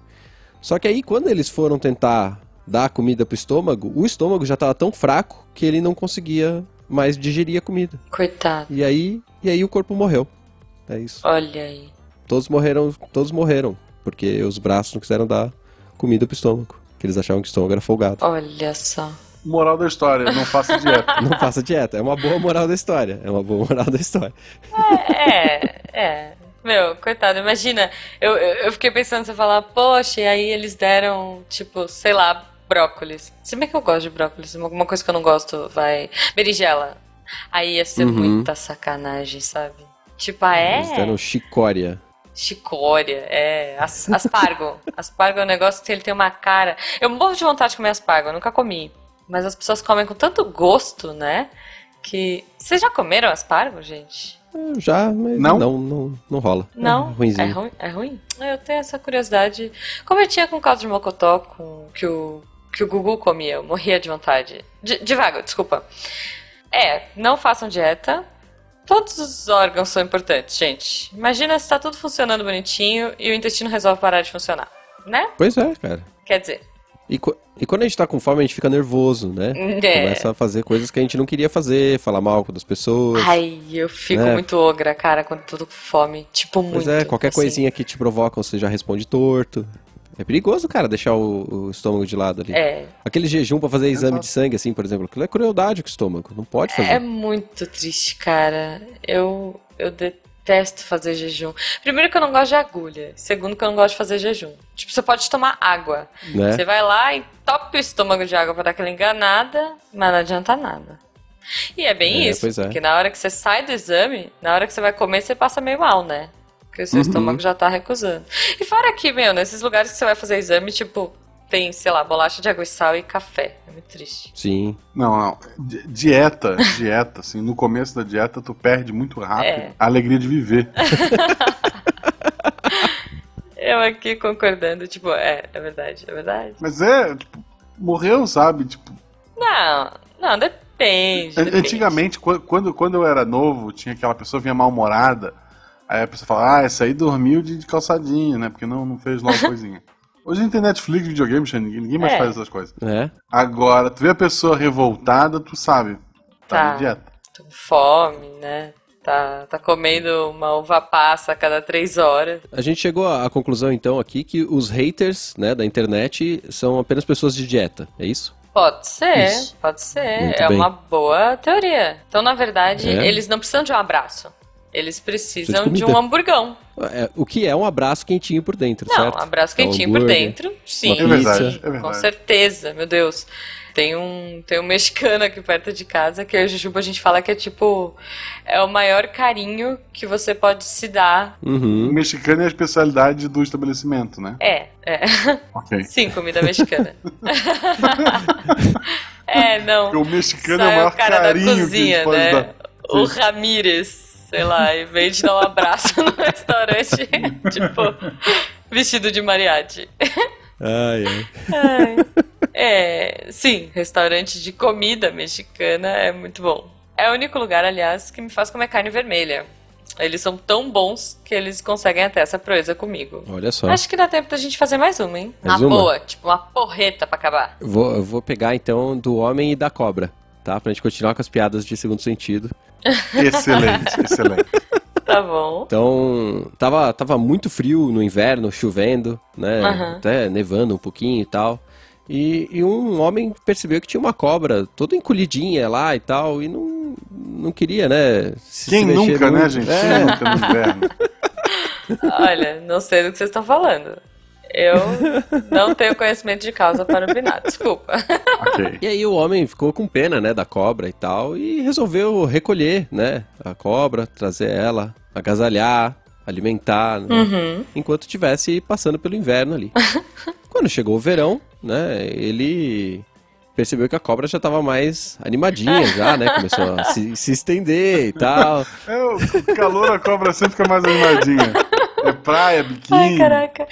S3: Só que aí, quando eles foram tentar dar comida pro estômago, o estômago já estava tão fraco que ele não conseguia mais digerir a comida.
S2: Coitado.
S3: E aí, e aí o corpo morreu. É isso.
S2: Olha aí.
S3: Todos morreram, todos morreram, porque os braços não quiseram dar comida pro estômago, que eles achavam que o estômago era folgado.
S2: Olha só.
S1: Moral da história, não faça dieta.
S3: Não faça dieta, é uma boa moral da história. É uma boa moral da história.
S2: É, é. Meu, coitado, imagina. Eu, eu, eu fiquei pensando, você falar, poxa, e aí eles deram, tipo, sei lá, brócolis. Se bem que eu gosto de brócolis, alguma coisa que eu não gosto vai. Berinjela. Aí ia ser
S3: Uhum.
S2: muita sacanagem, sabe? Tipo, ah, é?
S3: Eles deram chicória.
S2: Chicória, é. As, aspargo. aspargo é um negócio que ele tem uma cara. Eu morro de vontade de comer aspargo, eu nunca comi. Mas as pessoas comem com tanto gosto, né? Que. Vocês já comeram aspargo, gente?
S3: Eu Já, mas
S1: Não?
S3: não, não, não, rola.
S2: Não?
S3: É ruimzinho.
S2: É ruim? É ruim? Eu tenho essa curiosidade. Como eu tinha com caldo de mocotó, com que o, que o Gugu comia, eu morria de vontade. De, devagar, desculpa. É, não façam dieta. Todos os órgãos são importantes, gente. Imagina se tá tudo funcionando bonitinho e o intestino resolve parar de funcionar, né?
S3: Pois é, cara.
S2: Quer dizer,
S3: E, e quando a gente tá com fome, a gente fica nervoso, né?
S2: é.
S3: Começa a fazer coisas que a gente não queria fazer, falar mal com das pessoas.
S2: Ai, eu fico
S3: né?
S2: muito ogra, cara, quando tô com fome. Tipo,
S3: Pois
S2: muito.
S3: é, qualquer
S2: assim.
S3: coisinha que te provoca, você já responde torto. É perigoso, cara, deixar o, o estômago de lado ali.
S2: É,
S3: Aquele jejum pra fazer exame de sangue, assim, por exemplo, aquilo é crueldade com o estômago. Não pode fazer.
S2: É muito triste, cara. Eu, eu detesto fazer jejum. Primeiro que eu não gosto de agulha. Segundo que eu não gosto de fazer jejum. Tipo, você pode tomar água.
S3: né?
S2: Você vai lá e tope o estômago de água pra dar aquela enganada, mas não adianta nada. E é bem
S3: É,
S2: isso,
S3: pois é.
S2: porque na hora que você sai do exame, na hora que você vai comer, você passa meio mal, né? Porque o seu
S3: Uhum.
S2: estômago já tá recusando. E fora que, meu, nesses lugares que você vai fazer exame, tipo, tem, sei lá, bolacha de água e sal e café. É muito triste.
S3: Sim.
S1: Não, não. Di- Dieta, dieta, assim, no começo da dieta tu perde muito rápido
S2: É.
S1: a alegria de viver.
S2: Eu aqui concordando, tipo, é, é verdade, é verdade.
S1: Mas é, tipo, morreu, sabe? Tipo,
S2: Não, não, depende. depende.
S1: antigamente, qu- quando, quando eu era novo, tinha aquela pessoa vinha mal-humorada, aí a pessoa fala, ah, essa aí dormiu de, de calçadinho, né? Porque não, não fez logo coisinha. Hoje não tem Netflix, videogame, Xande, ninguém, ninguém mais
S2: É.
S1: faz essas coisas.
S3: É.
S1: Agora, tu vê a pessoa revoltada, tu sabe. Tá,
S2: Tá.
S1: de dieta.
S2: Tô com fome, né? Tá, tá comendo uma uva passa a cada três horas.
S3: A gente chegou à à conclusão, então, aqui que os haters né, da internet são apenas pessoas de dieta. É isso?
S2: Pode ser,
S1: Isso.
S2: pode ser.
S3: Muito
S2: é
S3: bem.
S2: uma boa teoria. Então, na verdade,
S3: É.
S2: eles não precisam de um abraço. Eles precisam
S3: Precisa de
S2: de um hamburgão.
S3: É, o que é um abraço quentinho por dentro,
S2: Não,
S3: certo?
S2: um abraço
S3: É um
S2: quentinho por dentro. Sim,
S1: É verdade, é verdade.
S2: com certeza, meu Deus. Tem um, tem um mexicano aqui perto de casa que eu e o Jujuba a gente fala que é tipo. É o maior carinho que você pode se dar.
S1: O
S3: Uhum.
S1: mexicano é a especialidade do estabelecimento, né?
S2: É, é.
S1: Ok.
S2: Sim, comida mexicana. é, não.
S1: Porque o mexicano é o maior
S2: cara da
S1: carinho que a
S2: cozinha,
S1: gente pode
S2: né?
S1: dar.
S2: O Ramírez, sei lá, em vez de dar um abraço no restaurante, tipo, vestido de mariachi.
S3: Ai, ai.
S2: Ai. É, sim, restaurante de comida mexicana é muito bom. É o único lugar, aliás, que me faz comer carne vermelha. Eles são tão bons que eles conseguem até essa proeza comigo.
S3: Olha só.
S2: Acho que dá tempo da gente fazer mais uma, hein?
S3: Mais
S2: uma
S3: uma?
S2: boa, tipo uma porreta pra acabar.
S3: Vou, eu vou pegar então do homem e da cobra, tá? Pra gente continuar com as piadas de segundo sentido.
S1: Excelente, excelente.
S2: Tá bom.
S3: Então, tava, tava muito frio no inverno, chovendo, né?
S2: Aham.
S3: Até nevando um pouquinho e tal. E, e um homem percebeu que tinha uma cobra toda encolhidinha lá e tal, e não, não queria, né? se-
S1: Quem
S3: se mexer
S1: nunca, né, gente?
S3: É.
S1: Quem nunca no inverno?
S2: Olha, não sei do que vocês estão falando. Eu não tenho conhecimento de causa para opinar, desculpa.
S1: Ok.
S3: E aí o homem ficou com pena, né, da cobra e tal, e resolveu recolher, né, a cobra, trazer ela, agasalhar, alimentar, né,
S2: Uhum.
S3: enquanto estivesse passando pelo inverno ali. Quando chegou o verão, né, ele percebeu que a cobra já estava mais animadinha já, né, começou a se, se estender e tal.
S1: É, o calor, a cobra sempre fica mais animadinha. É praia, biquíni.
S2: Ai, caraca.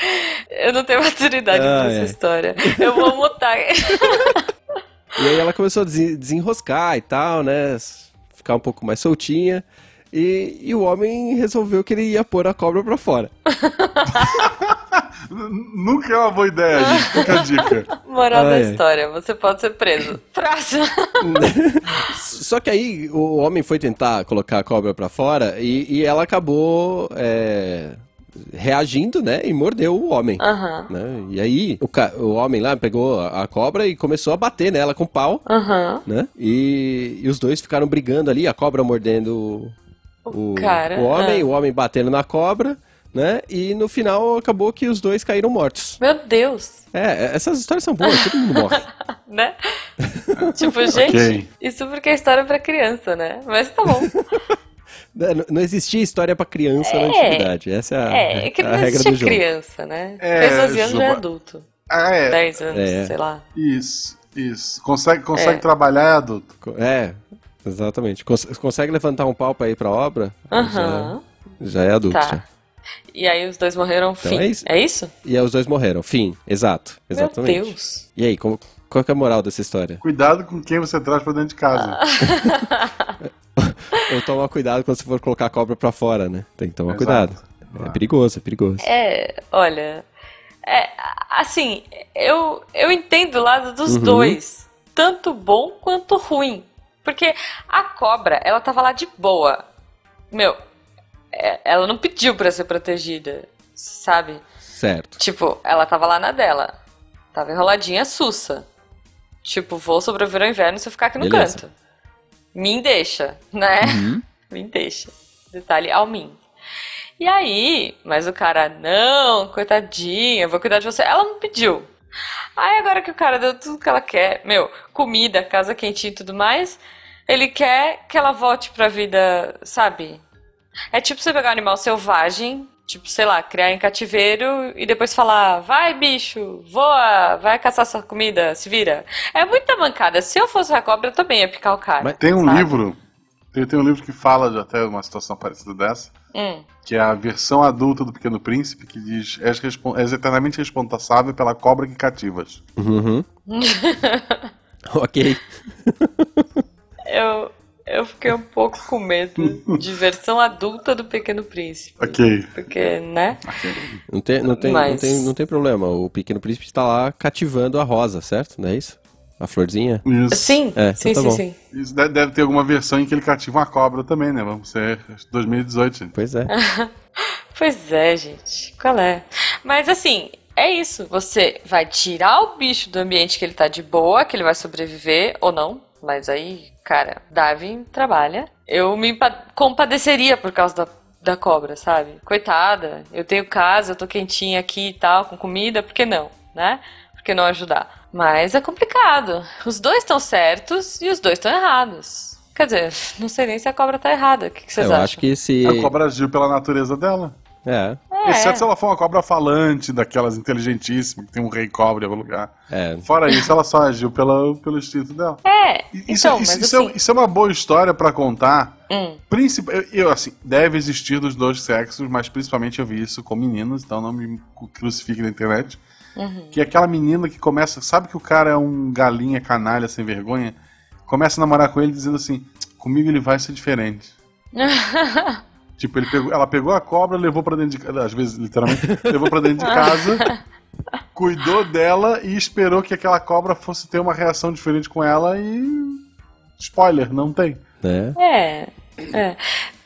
S2: Eu não tenho maturidade
S3: Ah,
S2: pra essa
S3: é.
S2: história. Eu vou mutar.
S3: E aí ela começou a desen- desenroscar e tal, né? Ficar um pouco mais soltinha. E, e o homem resolveu que ele ia pôr a cobra pra fora.
S1: Nunca é uma boa ideia, gente. Fica a dica.
S2: Moral da
S3: Ai, ai.
S2: história, você pode ser preso. Próximo.
S3: Só que aí o homem foi tentar colocar a cobra pra fora e, e ela acabou é, reagindo, né? E mordeu o homem.
S2: Aham,
S3: Né? E aí o, ca- o homem lá pegou a cobra e começou a bater nela com pau.
S2: aham.
S3: né? E, e os dois ficaram brigando ali, a cobra mordendo o,
S2: O cara,
S3: o homem,
S2: ah.
S3: o homem batendo na cobra, né? E no final acabou que os dois caíram mortos.
S2: Meu Deus,
S3: É, essas histórias são boas, todo mundo morre.
S2: né? tipo, gente,
S1: Ok.
S2: isso porque é história pra criança, né? Mas tá bom.
S3: Né, Não- Não existia história pra criança na
S2: É.
S3: antiguidade. Essa é a,
S2: É, é que
S3: a
S2: não
S3: regra
S2: existia
S3: do jogo.
S2: criança, né?
S1: É,
S2: Fez 12 anos já é
S1: Juba.
S2: adulto.
S1: Ah, é.
S2: 10 anos,
S3: É.
S2: sei lá.
S1: Isso, isso. Consegue, consegue
S2: É.
S1: trabalhar é adulto.
S3: É, exatamente. Cons- consegue levantar um pau pra ir pra obra?
S2: Aham.
S3: Já, já é adulto.
S2: Tá.
S3: já.
S2: E aí os dois morreram, fim.
S3: é isso.
S2: É isso?
S3: E aí os dois morreram. Fim. Exato. Exatamente.
S2: Meu Deus.
S3: E aí, como- qual que é a moral dessa história?
S1: Cuidado com quem você traz pra dentro de casa.
S3: Ou tomar cuidado quando você for colocar a cobra pra fora, né? Tem que tomar
S1: Exato.
S3: cuidado. É perigoso, é perigoso.
S2: É, olha. É, assim, eu, eu entendo o lado dos
S3: Uhum.
S2: dois. Tanto bom quanto ruim. Porque a cobra, ela tava lá de boa. Meu, é, ela não pediu pra ser protegida, sabe?
S3: Certo.
S2: Tipo, ela tava lá na dela. Tava enroladinha sussa. Tipo, vou sobreviver ao inverno se eu ficar aqui no
S3: Beleza.
S2: canto. Me deixa, né?
S3: Uhum.
S2: Me deixa. Detalhe ao mim. E aí, mas o cara, não, coitadinha, vou cuidar de você. Ela não pediu. Aí agora que o cara deu tudo que ela quer, meu, comida, casa quentinha e tudo mais, ele quer que ela volte pra vida, sabe? É tipo você pegar um animal selvagem, tipo, sei lá, criar em cativeiro e depois falar, vai bicho, voa, vai caçar sua comida, se vira. É muita mancada. Se eu fosse a cobra, eu também ia picar o cara.
S3: Mas
S1: Tem um
S2: sabe?
S1: livro, tem, tem um livro que fala de até uma situação parecida dessa,
S2: Hum.
S1: que é a versão adulta do Pequeno Príncipe, que diz: És, respon- és eternamente responsável pela cobra que cativas.
S3: Uhum. ok.
S2: Eu, eu fiquei um pouco com medo de versão adulta do Pequeno Príncipe.
S1: Ok.
S2: Porque, né?
S3: Não tem, não, tem,
S2: Mas-
S3: não, tem, não tem problema. O Pequeno Príncipe está lá cativando a rosa, certo? Não é isso? A florzinha?
S1: Isso.
S2: Sim,
S3: É,
S2: sim,
S3: então
S2: sim,
S3: tá bom.
S2: sim.
S1: Isso deve, deve ter alguma versão em que ele cativa uma cobra também, né? Vamos ser 2018. gente.
S3: Pois é.
S2: Pois é, gente. Qual é? Mas assim, é isso. Você vai tirar o bicho do ambiente que ele tá de boa, que ele vai sobreviver ou não. Mas aí, cara, Darwin trabalha. Eu me compadeceria por causa da, da cobra, sabe? Coitada, eu tenho casa, eu tô quentinha aqui e tal, com comida, por que não, né? Por que não ajudar? Mas é complicado. Os dois estão certos e os dois estão errados. Quer dizer, não sei nem se a cobra tá errada. O que, que vocês
S3: Eu
S2: acham?
S3: acho que se.
S1: A cobra agiu pela natureza dela.
S3: É,
S2: É.
S1: Exceto se ela for uma cobra falante, daquelas inteligentíssimas, que tem um rei cobra em algum lugar.
S3: é.
S1: Fora isso, ela só agiu pela, pelo instinto dela.
S2: É,
S1: Isso,
S2: então,
S1: isso-
S2: mas
S1: isso
S2: assim...
S1: é, isso é uma boa história pra contar.
S2: hum,
S1: Princip... Eu, eu, assim, deve existir dos dois sexos, mas principalmente eu vi isso com meninos, então não me crucifique na internet.
S2: uhum.
S1: Que é aquela menina que começa. Sabe que o cara é um galinha canalha sem vergonha? Começa a namorar com ele dizendo assim: comigo ele vai ser diferente. tipo, ele pegou, ela pegou a cobra, levou pra dentro de casa, às vezes, literalmente, levou pra dentro de casa, cuidou dela e esperou que aquela cobra fosse ter uma reação diferente com ela e. Spoiler, não tem.
S3: Né?
S2: É, é.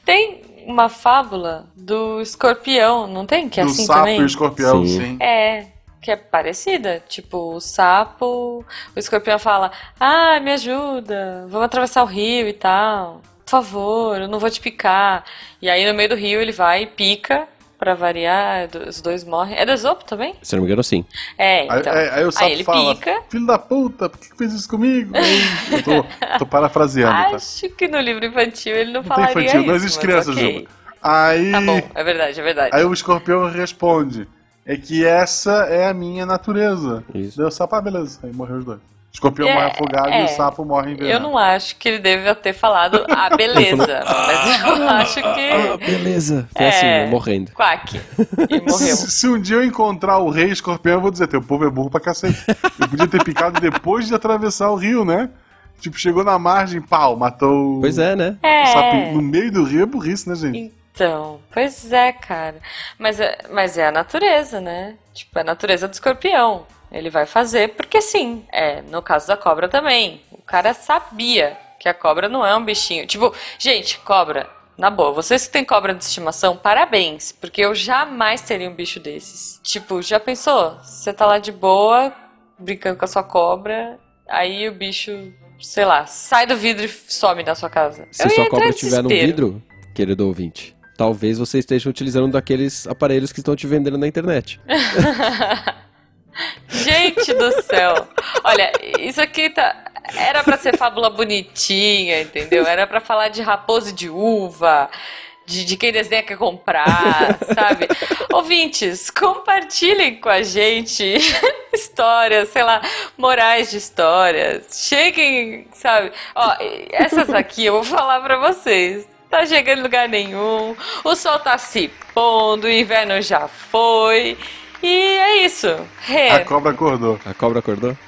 S2: Tem uma fábula do escorpião, não tem? Que é
S1: Do
S2: assim
S1: sapo
S2: também?
S1: e o escorpião,
S3: Sim.
S1: sim.
S2: É, que é parecida. Tipo, o sapo, o escorpião fala: Ah, me ajuda, vamos atravessar o rio e tal. Por favor, eu não vou te picar. E aí no meio do rio ele vai e pica, pra variar, os dois morrem. É do Esopo também?
S3: Se não me engano, sim.
S2: É,
S1: Aí,
S2: então.
S1: aí- aí o sapo
S2: ele
S1: fala,
S2: pica.
S1: filho da puta, por que fez isso comigo? Aí, eu tô, tô parafraseando, tá?
S2: Acho que no livro infantil ele não,
S1: Não tem
S2: falaria
S1: infantil,
S2: isso.
S1: não existe
S2: mas
S1: criança,
S2: ok.
S1: Juba. Aí,
S2: Tá bom, é verdade, é verdade.
S1: aí o escorpião responde: É que essa é a minha natureza.
S3: Isso.
S1: O sapo, ah, beleza. Aí morreu os dois. Escorpião
S2: É,
S1: morre afogado e
S2: é.
S1: o sapo morre
S2: Eu
S1: envenenado.
S2: não acho que ele deve ter falado, ah, beleza. mas eu acho
S3: Ah,
S2: que.
S3: beleza. Foi
S2: É.
S3: assim, morrendo.
S2: Quack. E morreu.
S1: Se, se um dia eu encontrar o rei escorpião, eu vou dizer: Teu povo é burro pra cacete. Eu podia ter picado depois de atravessar o rio, né? Tipo, chegou na margem, pau, matou
S3: Pois é, né?
S2: É.
S1: o sapinho. No meio do rio é burrice, né, gente?
S2: Então, pois é, cara. Mas é, mas é a natureza, né? Tipo, é a natureza do escorpião. Ele vai fazer porque sim. É, no caso da cobra também. O cara sabia que a cobra não é um bichinho. Tipo, gente, cobra, na boa, vocês que têm cobra de estimação, parabéns. Porque eu jamais teria um bicho desses. Tipo, já pensou? Você tá lá de boa, brincando com a sua cobra, aí o bicho, sei lá, sai do vidro e some da sua casa.
S3: Se sua cobra estiver no vidro, querido ouvinte, talvez você esteja utilizando um daqueles aparelhos que estão te vendendo na internet.
S2: Gente do céu. Olha, isso aqui tá. Era pra ser fábula bonitinha, entendeu? Era pra falar de raposa e de uva, de, de quem desenha quer comprar, sabe? Ouvintes, compartilhem com a gente histórias, sei lá, morais de histórias. Cheguem, sabe? Ó, essas aqui eu vou falar pra vocês. Tá chegando em lugar nenhum, o sol tá se pondo, o inverno já foi. E é isso. Rê.
S1: A cobra acordou.
S3: A cobra acordou?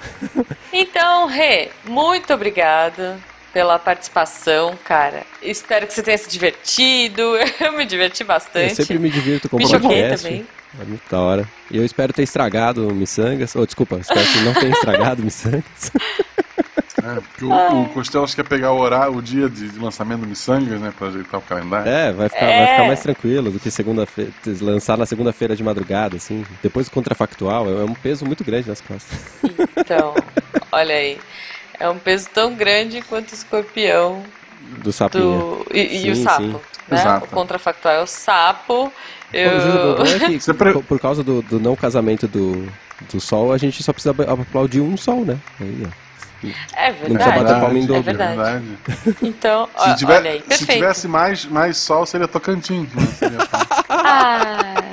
S2: Então, Rê, muito obrigada pela participação, cara. Espero que você tenha se divertido. Eu me diverti bastante.
S3: Eu sempre me divirto com o
S2: Me choquei
S3: podcast.
S2: também.
S3: É muito da hora. E eu espero ter estragado o Missangas. Oh, desculpa, espero que não tenha estragado o Missangas.
S1: É, porque o, o Costelas quer pegar o horário, o dia de lançamento do Missangas, né? Pra ajeitar o calendário.
S3: É, vai ficar,
S2: É.
S3: vai ficar mais tranquilo do que segunda-feira, lançar na segunda-feira de madrugada, assim. Depois do contrafactual, é um peso muito grande nas costas.
S2: Então, olha aí. É um peso tão grande quanto o escorpião
S3: Do sapinho.
S2: do... e, e o sapo.
S3: sim.
S2: Né?
S1: Exato.
S2: O contrafactual é o sapo. Eu...
S3: O o bom é que por, por causa do, do não casamento do, do sol, a gente só precisa aplaudir um sol, né? Aí, ó.
S2: É
S3: Não precisa bater
S2: verdade.
S3: palma em
S2: É
S3: dobro.
S2: verdade. Então, ó,
S1: Se, tiver-
S2: olha aí.
S1: se tivesse mais, mais sol, seria Tocantins. né? Seria.
S2: Ai,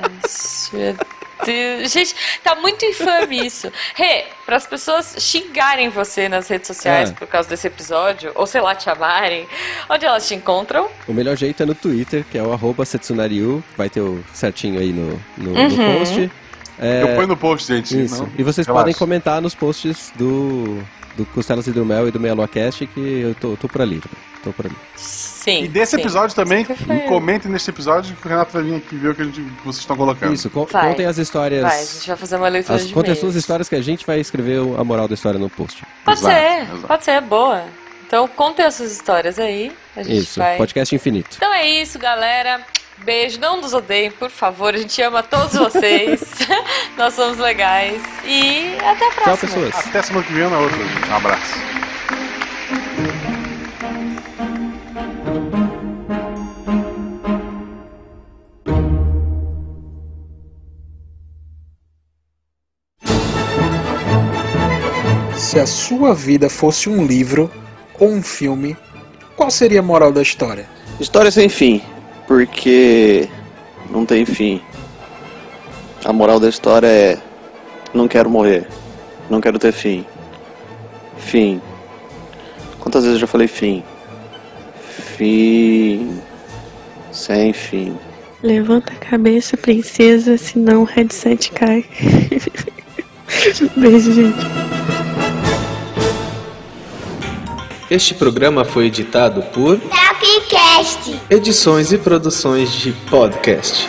S2: meu Deus. Gente, tá muito infame isso. Rê, para as pessoas xingarem você nas redes sociais
S3: É.
S2: por causa desse episódio, ou sei lá, te amarem, onde elas te encontram?
S3: O melhor jeito é no Twitter, que é o arroba Setsunariu. Vai ter o certinho aí no, no, no
S2: Uhum.
S3: post. É,
S1: Eu ponho no post, gente.
S3: Isso.
S1: não-
S3: e vocês
S1: relaxa.
S3: podem comentar nos posts do, do Costelas Hidromel e do Meia Lua Cast, que eu tô, tô por ali. Tô por ali.
S2: Sim.
S1: E desse
S2: sim.
S1: episódio também, comentem neste episódio que o Renato vai vir aqui ver o que, a gente, que vocês estão colocando.
S3: Isso, co-
S2: Vai.
S3: contem as histórias.
S2: Vai, a gente vai fazer uma leitura
S3: As,
S2: de
S3: contem as suas histórias que a gente vai escrever a moral da história no post.
S2: Pode
S1: Exato,
S2: ser,
S1: exato.
S2: pode ser, boa. Então contem as suas histórias aí. A gente
S3: Isso,
S2: vai.
S3: podcast infinito.
S2: Então é isso, galera. Beijo, não nos odeiem, por favor. A gente ama todos vocês. Nós somos legais. E até a
S3: Tchau,
S2: próxima.
S3: pessoas.
S1: Até semana que vem na outra, gente. Um abraço.
S4: Se a sua vida fosse um livro ou um filme, qual seria a moral da história?
S5: História sem fim, porque não tem fim. A moral da história é: não quero morrer, não quero ter fim. Fim. Quantas vezes eu já falei fim? Fim. Sem fim.
S6: Levanta a cabeça, princesa, senão o headset cai. Beijo, gente.
S7: Este programa foi editado por
S8: Tapcast.
S7: Edições e Produções de Podcast.